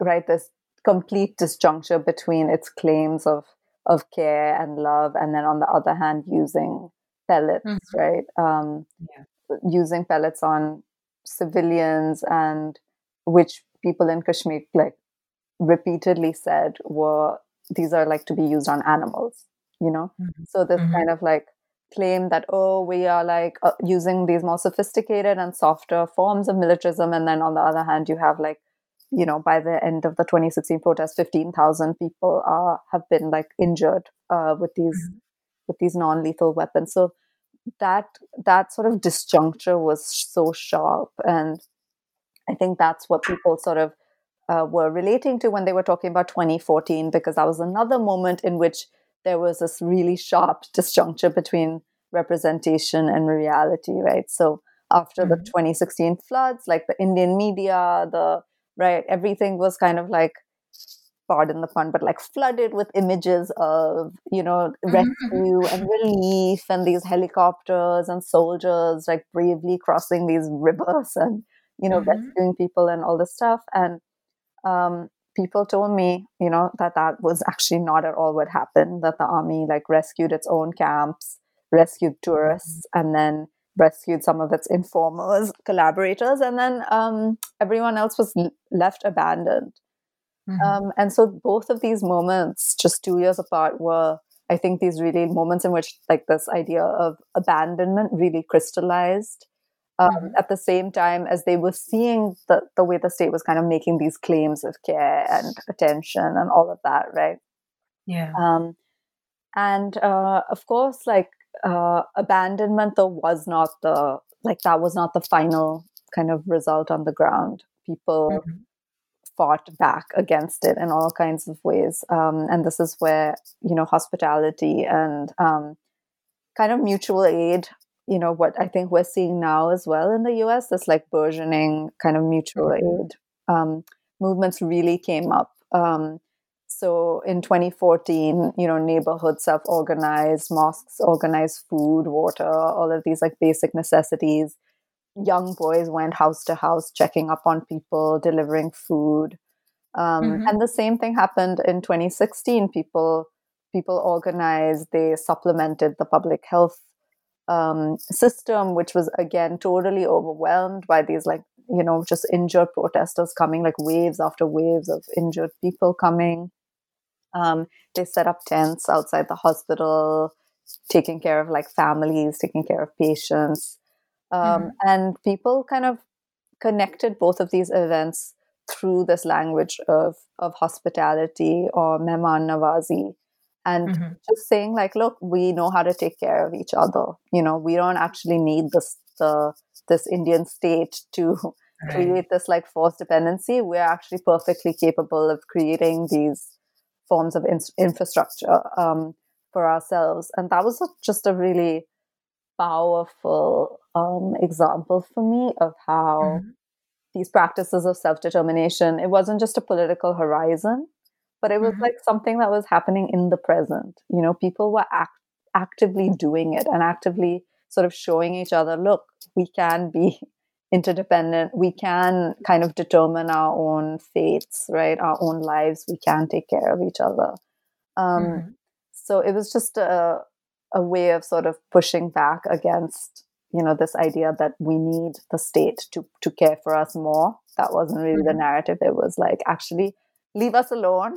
right this complete disjuncture between its claims of of care and love, and then on the other hand using pellets, Mhm. right? Um, Yeah. Using pellets on civilians, and which people in Kashmir like repeatedly said were these are like to be used on animals, you know. Mhm. So this Mhm. kind of like claim that oh we are like uh, using these more sophisticated and softer forms of militarism and then on the other hand you have like you know by the end of the 2016 protest 15000 people are have been like injured uh, with these Mhm. with these non-lethal weapons so that that sort of disjuncture was so sharp and i think that's what people sort of uh, were relating to when they were talking about 2014 because that was another moment in which there was this really sharp disjuncture between representation and reality right so after the Mhm. 2016 floods like the indian media the right everything was kind of like pardon the pun but like flooded with images of you know Mhm, rescue and relief and these helicopters and soldiers like bravely crossing these rivers and you know Mhm. rescuing people and all this stuff and um, people told me, you know, that that was actually not at all what happened. That the army like rescued its own camps, rescued tourists, and then rescued some of its informers, [LAUGHS] collaborators, and then um, everyone else was l- left abandoned. Mhm. Um, and so both of these moments, just two years apart, were I think these really moments in which like this idea of abandonment really crystallized. Um, Mhm. At the same time as they were seeing the, the way the state was kind of making these claims of care and attention and all of that, right? Yeah. Um, and uh, of course, like uh, abandonment, though, was not the like that was not the final kind of result on the ground. People Mhm. fought back against it in all kinds of ways. Um, and this is where, you know, hospitality and um, kind of mutual aid, you know, what I think we're seeing now as well in the US, this like burgeoning kind of mutual Mhm. aid um, movements really came up. Um, so in 2014, you know, neighborhoods self organized, mosques organized food, water, all of these like basic necessities young boys went house to house checking up on people delivering food um, Mhm. and the same thing happened in 2016 people people organized they supplemented the public health um, system which was again totally overwhelmed by these like you know just injured protesters coming like waves after waves of injured people coming. Um, they set up tents outside the hospital taking care of like families taking care of patients. Um, Mhm. and people kind of connected both of these events through this language of of hospitality or mehman nawazi and Mhm. just saying like look we know how to take care of each other you know we don't actually need this the this indian state [LAUGHS] to Right. create this like forced dependency we're actually perfectly capable of creating these forms of in- infrastructure um, for ourselves and that was a, just a really powerful um, example for me of how Mhm. these practices of self-determination it wasn't just a political horizon but it was Mhm. like something that was happening in the present. You know people were act- actively doing it and actively sort of showing each other look we can be [LAUGHS] interdependent. We can kind of determine our own fates right? Our own lives. We can take care of each other. Um, Mhm. so it was just a, a way of sort of pushing back against you know this idea that we need the state to to care for us more. That wasn't really the Mhm. narrative. It was like actually leave us alone.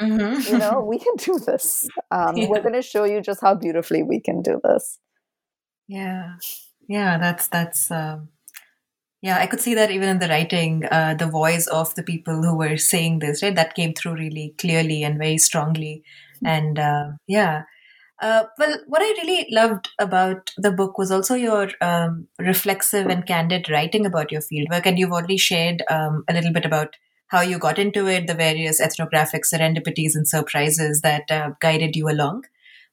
Mm-hmm. [LAUGHS] you know, [LAUGHS] we can do this. Um, yeah. We're going to show you just how beautifully we can do this. Yeah, yeah, that's that's. Um, yeah, I could see that even in the writing, uh, the voice of the people who were saying this, right, that came through really clearly and very strongly. Mm-hmm. And uh, yeah, uh, well, what I really loved about the book was also your um, reflexive and candid writing about your fieldwork. And you've already shared um, a little bit about how you got into it, the various ethnographic serendipities and surprises that uh, guided you along.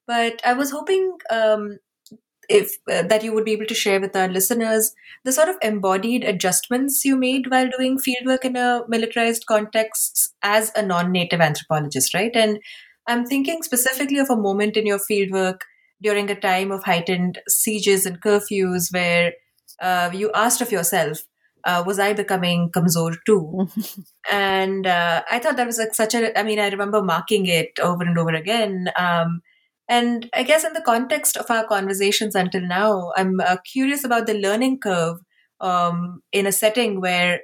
But I was hoping um, if uh, that you would be able to share with our listeners the sort of embodied adjustments you made while doing fieldwork in a militarized context as a non-native anthropologist, right? And I'm thinking specifically of a moment in your fieldwork during a time of heightened sieges and curfews where uh, you asked of yourself, uh, was I becoming kamzor too? [LAUGHS] and uh, I thought that was like such a, I mean, I remember marking it over and over again. Um, and I guess in the context of our conversations until now, I'm uh, curious about the learning curve um, in a setting where,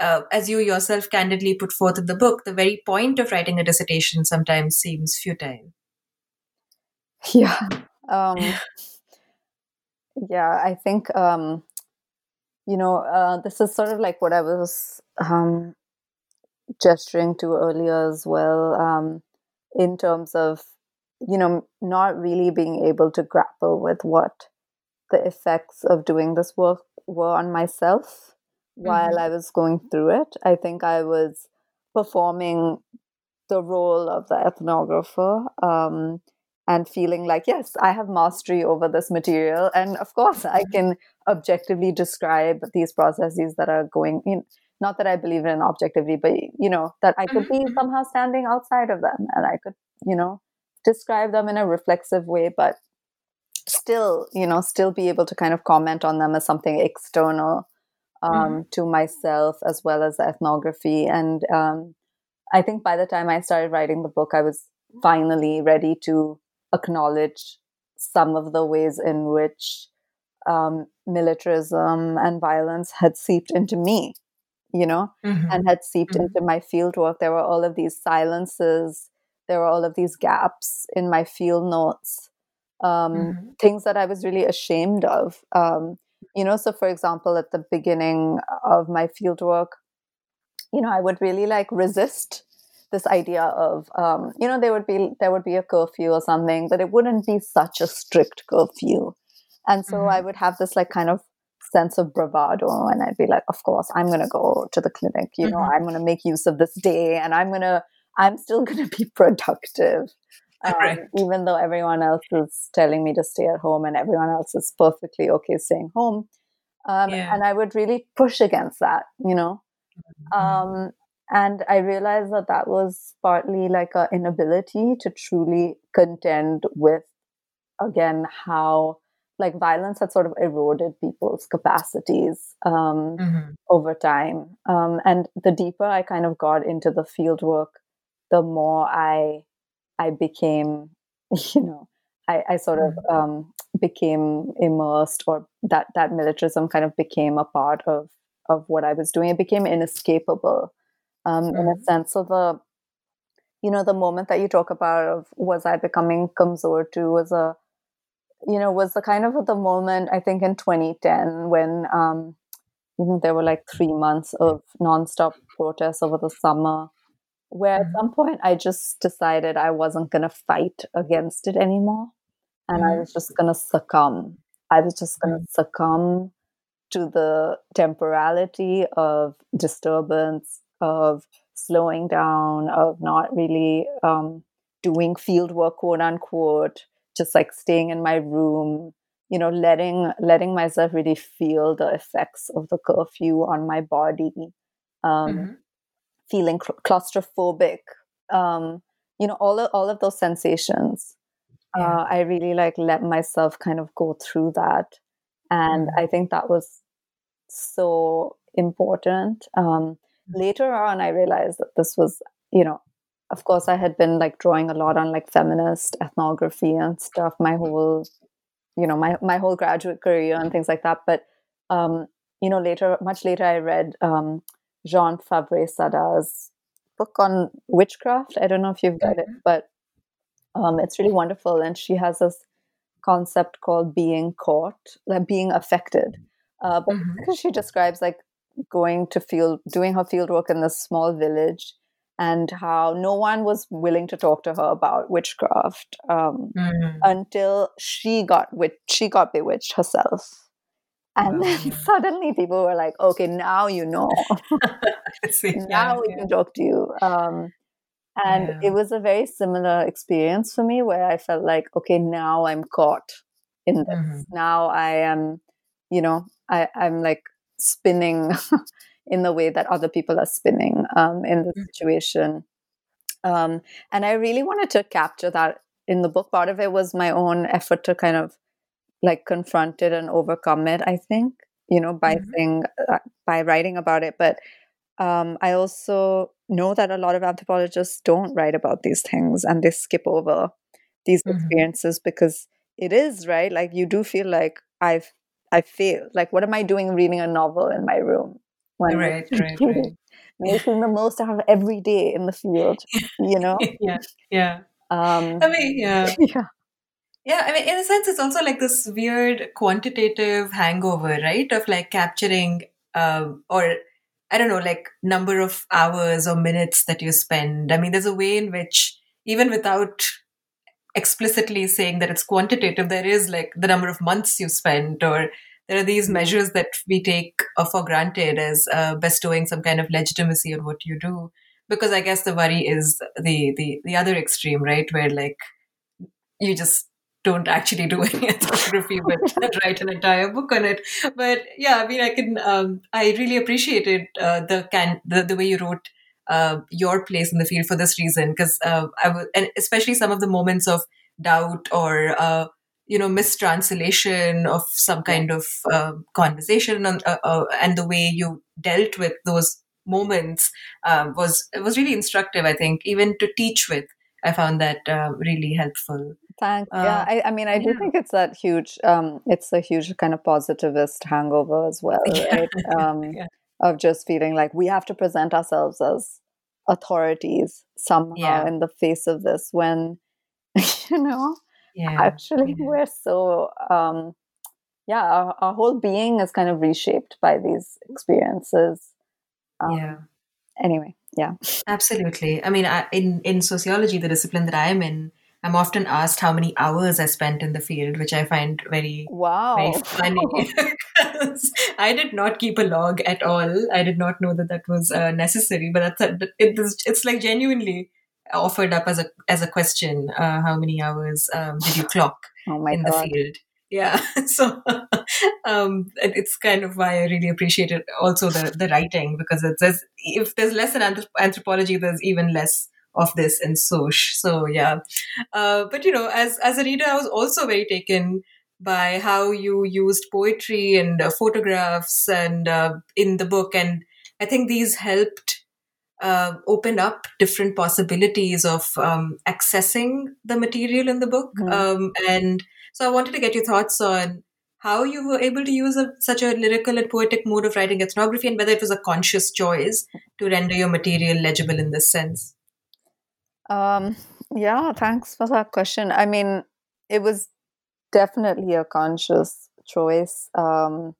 uh, as you yourself candidly put forth in the book, the very point of writing a dissertation sometimes seems futile. Yeah. Um, [LAUGHS] yeah, I think um, you know, uh, this is sort of like what I was um, gesturing to earlier as well, um, in terms of, you know, not really being able to grapple with what the effects of doing this work were on myself mm-hmm. while I was going through it. I think I was performing the role of the ethnographer. Um, and feeling like yes i have mastery over this material and of course i can objectively describe these processes that are going in not that i believe in objectively but you know that i could be mm-hmm. somehow standing outside of them and i could you know describe them in a reflexive way but still you know still be able to kind of comment on them as something external um, mm-hmm. to myself as well as ethnography and um, i think by the time i started writing the book i was finally ready to acknowledge some of the ways in which um, militarism and violence had seeped into me, you know, mm-hmm. and had seeped mm-hmm. into my field work. There were all of these silences, there were all of these gaps in my field notes, um, mm-hmm. things that I was really ashamed of. Um, you know, so for example, at the beginning of my field work, you know, I would really like resist this idea of um, you know there would be there would be a curfew or something but it wouldn't be such a strict curfew and so mm-hmm. i would have this like kind of sense of bravado and i'd be like of course i'm going to go to the clinic you mm-hmm. know i'm going to make use of this day and i'm going to i'm still [LAUGHS] going to be productive um, right. even though everyone else is telling me to stay at home and everyone else is perfectly okay staying home um, yeah. and i would really push against that you know mm-hmm. um, and i realized that that was partly like an inability to truly contend with again how like violence had sort of eroded people's capacities um, mm-hmm. over time um, and the deeper i kind of got into the field work the more i i became [LAUGHS] you know i, I sort of mm-hmm. um, became immersed or that that militarism kind of became a part of of what i was doing it became inescapable um, mm-hmm. in a mm-hmm. sense. of the, you know, the moment that you talk about of was I becoming kamzor too was a, you know, was the kind of the moment I think in 2010 when, um, you know, there were like three months of nonstop protests over the summer, where mm-hmm. at some point I just decided I wasn't going to fight against it anymore, and mm-hmm. I was just going to succumb. I was just going to mm-hmm. succumb to the temporality of disturbance of slowing down, of not really um, doing field work, quote unquote, just like staying in my room, you know, letting letting myself really feel the effects of the curfew on my body, um, mm-hmm. feeling cl- claustrophobic, um, you know, all of, all of those sensations. Yeah. Uh, I really like let myself kind of go through that, and mm-hmm. I think that was so important. Um, later on i realized that this was you know of course i had been like drawing a lot on like feminist ethnography and stuff my whole you know my, my whole graduate career and things like that but um you know later much later i read um Jeanne Favret-Saada's book on witchcraft. I don't know if you've read it, Mhm. but um, it's really wonderful. And she has this concept called being caught, like being affected. Uh, but Mhm. because she describes like going to field, doing her field work in this small village, and how no one was willing to talk to her about witchcraft um, Mm. until she got wit- she got bewitched herself. And then Wow. [LAUGHS] suddenly people were like, okay, now you know. [LAUGHS] See. now Yeah, we yeah. can talk to you. Um, and Yeah. it was a very similar experience for me where I felt like, okay, now I'm caught in this. Mhm. Now I am, you know, I, I'm like spinning [LAUGHS] in the way that other people are spinning um, in the Mhm. situation. Um, and I really wanted to capture that in the book. Part of it was my own effort to kind of like confront it and overcome it, I think, you know, by Mhm. saying, uh, by writing about it. But um, I also know that a lot of anthropologists don't write about these things and they skip over these Mhm. experiences because it is right. Like you do feel like I've I feel Like what am I doing reading a novel in my room? When Right, [LAUGHS] right, right. making the most out of every day in the field, you know? [LAUGHS] yeah, yeah. Um, I mean, yeah. [LAUGHS] yeah. Yeah, I mean, in a sense, it's also like this weird quantitative hangover, right? Of like capturing, um, or I don't know, like number of hours or minutes that you spend. I mean, there's a way in which, even without explicitly saying that it's quantitative, there is like the number of months you spent, or there are these measures that we take uh, for granted as uh, bestowing some kind of legitimacy on what you do. Because I guess the worry is the the the other extreme, right? Where like you just don't actually do [LAUGHS] any ethnography but write an entire book on it but yeah i mean i can um, i really appreciated uh, the can the, the way you wrote uh, your place in the field for this reason because uh, i was and especially some of the moments of doubt or uh, you know mistranslation of some kind of uh, conversation on, uh, uh, and the way you dealt with those moments was was really instructive i think even to teach with i found that really helpful Thanks. Uh, yeah, I, I mean, I do yeah. think it's that huge. Um, it's a huge kind of positivist hangover as well, [LAUGHS] Yeah, right? [LAUGHS] Um, yeah. Of just feeling like we have to present ourselves as authorities somehow Yeah. in the face of this, when [LAUGHS] you know, yeah actually, yeah. we're so. Um, yeah, our, our whole being is kind of reshaped by these experiences. Um, yeah Anyway, yeah. absolutely i mean I, in in sociology the discipline that i am in i'm often asked how many hours i spent in the field which i find very Wow. very funny [LAUGHS] I did not keep a log at all. I did not know that that was uh, necessary, but that's a, it is, it's like genuinely offered up as a as a question. Uh, how many hours um, did you clock oh in the field? Yeah, [LAUGHS] so um, it's kind of why I really appreciated also the the writing because it says if there's less in anthrop- anthropology, there's even less of this in Soch. So yeah, uh, but you know, as as a reader, I was also very taken by how you used poetry and uh, photographs and uh, in the book, and I think these helped uh, open up different possibilities of um, accessing the material in the book. Mhm. Um, and so I wanted to get your thoughts on how you were able to use a, such a lyrical and poetic mode of writing ethnography and whether it was a conscious choice to render your material legible in this sense. Um, yeah, thanks for that question. I mean, it was definitely a conscious choice. Um,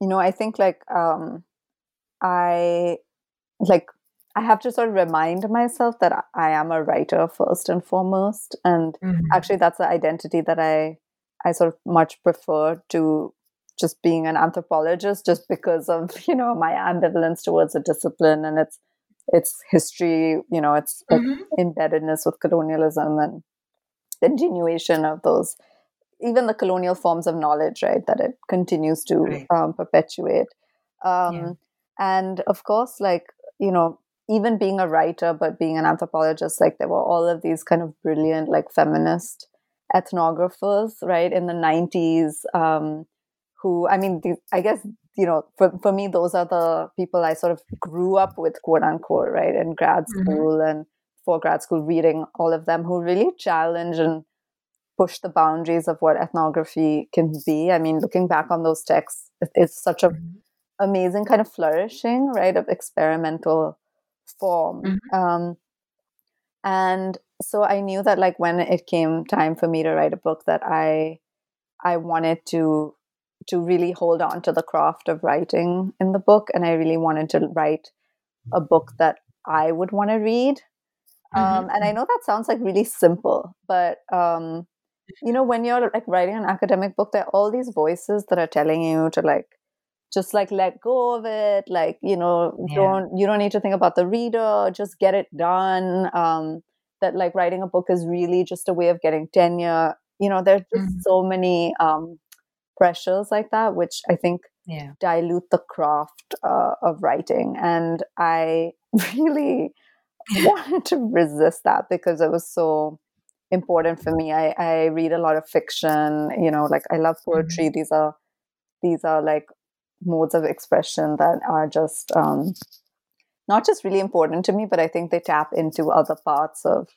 you know, I think like um, I like I have to sort of remind myself that I- am a writer first and foremost, and actually that's the identity that I I sort of much prefer to just being an anthropologist, just because of [LAUGHS] you know my ambivalence towards the discipline and its its history. You know, its Mhm. embeddedness with colonialism and continuation of those even the colonial forms of knowledge right that it continues to Right. um, perpetuate um, Yeah. and of course like you know even being a writer but being an anthropologist like there were all of these kind of brilliant like feminist ethnographers right in the 90s um, who i mean the, i guess you know for, for me those are the people i sort of grew up with quote unquote right in grad Mhm. school and for grad school reading all of them who really challenge and push the boundaries of what ethnography can be i mean looking back on those texts it- it's such a Mhm. amazing kind of flourishing right of experimental form. Mm-hmm. Um, and so I knew that like when it came time for me to write a book that I I wanted to to really hold on to the craft of writing in the book and I really wanted to write a book that I would want to read. Um, mm-hmm. and I know that sounds like really simple, but um, you know, when you're like writing an academic book, there are all these voices that are telling you to like just like let go of it like you know yeah. don't you don't need to think about the reader just get it done um that like writing a book is really just a way of getting tenure you know there's just mm-hmm. so many um pressures like that which i think yeah. dilute the craft uh, of writing and i [LAUGHS] really wanted to resist that because it was so important for me i i read a lot of fiction you know like i love poetry mm-hmm. these are these are like modes of expression that are just um, not just really important to me, but I think they tap into other parts of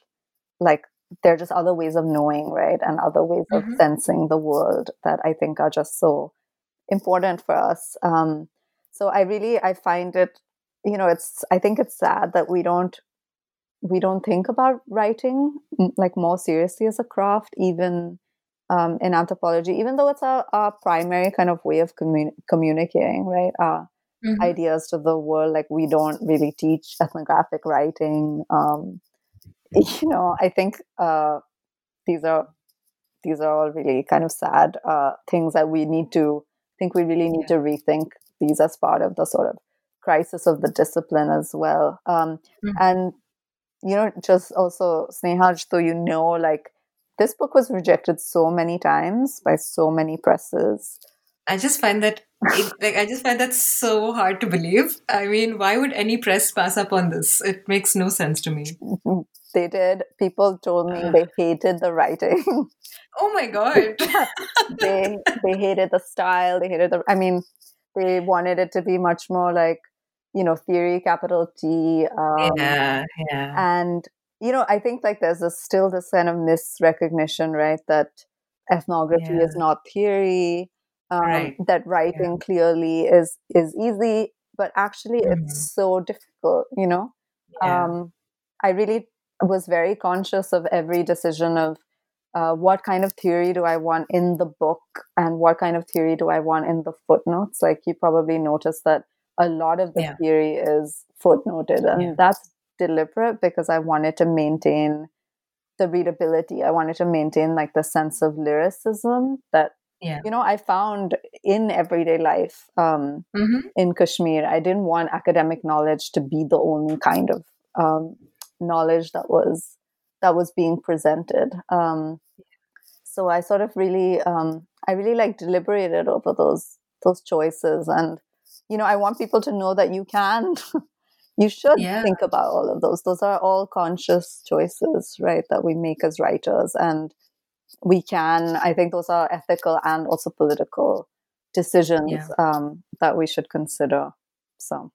like they're just other ways of knowing, right? And other ways mm-hmm. of sensing the world that I think are just so important for us. Um, so I really I find it, you know, it's I think it's sad that we don't we don't think about writing like more seriously as a craft, even um, in anthropology, even though it's a, a primary kind of way of communi- communicating, right? Uh, mm-hmm. Ideas to the world. Like we don't really teach ethnographic writing. Um, [LAUGHS] you know, I think uh, these are these are all really kind of sad uh, things that we need to I think we really need yeah. to rethink these as part of the sort of crisis of the discipline as well. Um, mm-hmm. And you know, just also Sneha, so you know, like this book was rejected so many times by so many presses. I just find that it, like I just find that so hard to believe. I mean, why would any press pass up on this? It makes no sense to me. [LAUGHS] They did. People told me they [SIGHS] hated the writing. Oh my god. [LAUGHS] they [LAUGHS] they hated the style. They hated the. I mean, they wanted it to be much more like you know theory, capital T. Um, yeah, yeah. And you know, I think like there's a, still this kind of misrecognition, right? That ethnography yeah. is not theory. Um, right. That writing yeah. clearly is is easy, but actually mm-hmm. it's so difficult. You know, yeah. um, I really was very conscious of every decision of uh, what kind of theory do I want in the book and what kind of theory do I want in the footnotes. Like you probably noticed that a lot of the yeah. theory is footnoted, and yeah. that's deliberate because I wanted to maintain the readability. I wanted to maintain like the sense of lyricism that yeah. you know I found in everyday life um, mm-hmm. in Kashmir. I didn't want academic knowledge to be the only kind of um, knowledge that was that was being presented. Um, so I sort of really um, I really like deliberated over those those choices and you know I want people to know that you can [LAUGHS] you should yeah. think about all of those those are all conscious choices right that we make as writers and we can i think those are ethical and also political decisions yeah. um, that we should consider so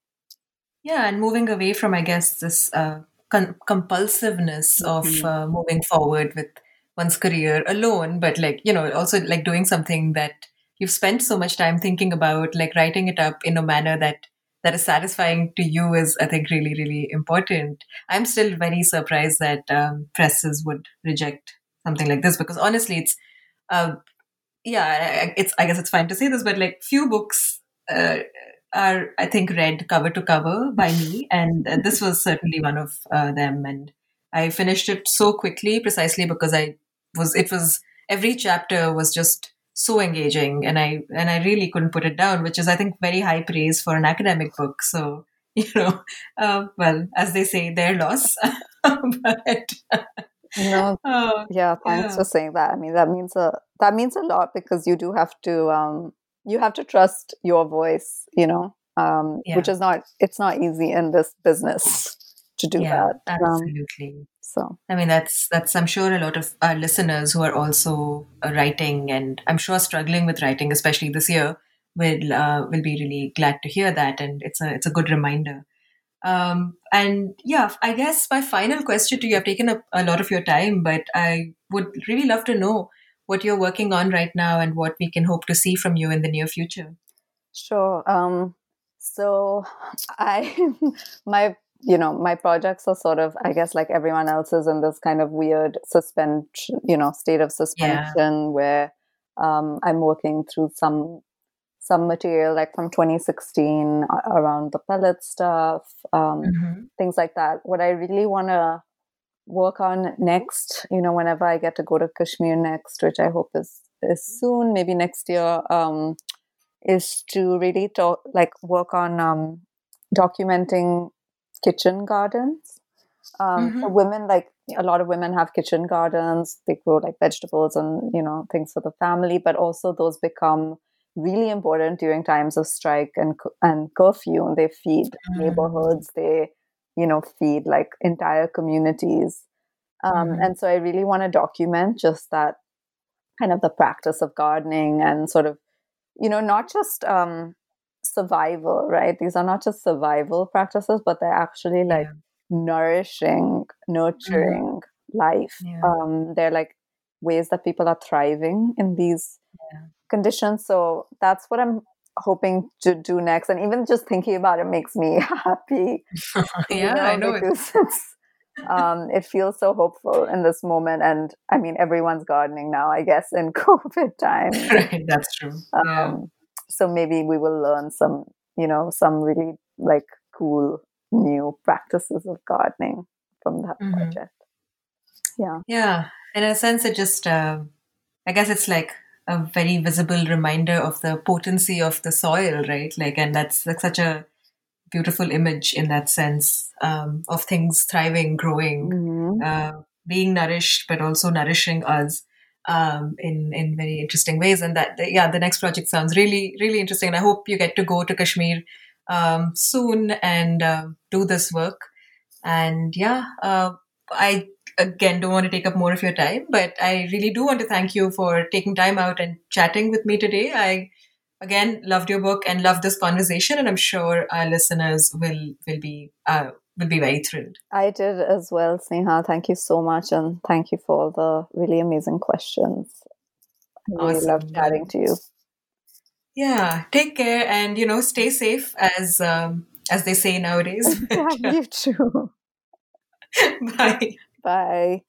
yeah and moving away from i guess this uh, con- compulsiveness mm-hmm. of uh, moving forward with one's career alone but like you know also like doing something that you've spent so much time thinking about like writing it up in a manner that that is satisfying to you is, I think, really, really important. I'm still very surprised that um, presses would reject something like this because honestly, it's, uh, yeah, it's. I guess it's fine to say this, but like few books uh, are, I think, read cover to cover by me, and uh, this was certainly one of uh, them. And I finished it so quickly, precisely because I was. It was every chapter was just so engaging and i and i really couldn't put it down which is i think very high praise for an academic book so [LAUGHS] you know uh, well as they say their loss [LAUGHS] but no oh, yeah thanks yeah. for saying that i mean that means a that means a lot because you do have to um you have to trust your voice you know um yeah. which is not it's not easy in this business to do yeah, that um, absolutely um, so I mean, that's that's I'm sure a lot of our listeners who are also uh, writing and I'm sure struggling with writing, especially this year, will uh, will be really glad to hear that, and it's a it's a good reminder. Um, and yeah, I guess my final question to you, I've taken up a lot of your time, but I would really love to know what you're working on right now and what we can hope to see from you in the near future. Sure. Um, so [LAUGHS] I my you know, my projects are sort of, I guess, like everyone else's in this kind of weird suspension, you know, state of suspension yeah. where um, I'm working through some some material like from 2016 around the pellet stuff, um, mm-hmm. things like that. What I really want to work on next, you know, whenever I get to go to Kashmir next, which I hope is is soon, maybe next year, um, is to really talk, like work on um, documenting kitchen gardens. Um, mm-hmm. For women, like a lot of women have kitchen gardens. They grow like vegetables and you know things for the family, but also those become really important during times of strike and and curfew. They feed mm-hmm. neighborhoods. They you know feed like entire communities. Um, mm-hmm. And so I really want to document just that kind of the practice of gardening and sort of you know not just um, survival, right? These are not just survival practices, but they're actually like yeah. nourishing, nurturing mm-hmm. life. Yeah. Um, they're like ways that people are thriving in these yeah. Conditions. So that's what I'm hoping to do next. And even just thinking about it makes me [LAUGHS] happy. [LAUGHS] yeah, know, I know it. um, it feels so hopeful in this moment. And I mean, everyone's gardening now, I guess, in [LAUGHS] COVID time. right, that's true. Um, so maybe we will learn some you know some really like cool new practices of gardening from that mm-hmm. project yeah yeah in a sense it just uh, i guess it's like a very visible reminder of the potency of the soil right like and that's like such a beautiful image in that sense um, of things thriving growing mm-hmm. uh, being nourished but also nourishing us um, in in very interesting ways. And that yeah, the next project sounds really really interesting. And I hope you get to go to Kashmir um, soon and uh, do this work. And yeah, uh, I again don't want to take up more of your time, but I really do want to thank you for taking time out and chatting with me today. I again loved your book and loved this conversation, and I'm sure our listeners will will be uh, will be very thrilled. I did as well, Sneha. Thank you so much. And thank you for all the really amazing questions. I really awesome. loved chatting to you. Yeah. Take care and, you know, stay safe as, um, as they say nowadays. [LAUGHS] yeah, [LAUGHS] you too. Bye. Bye.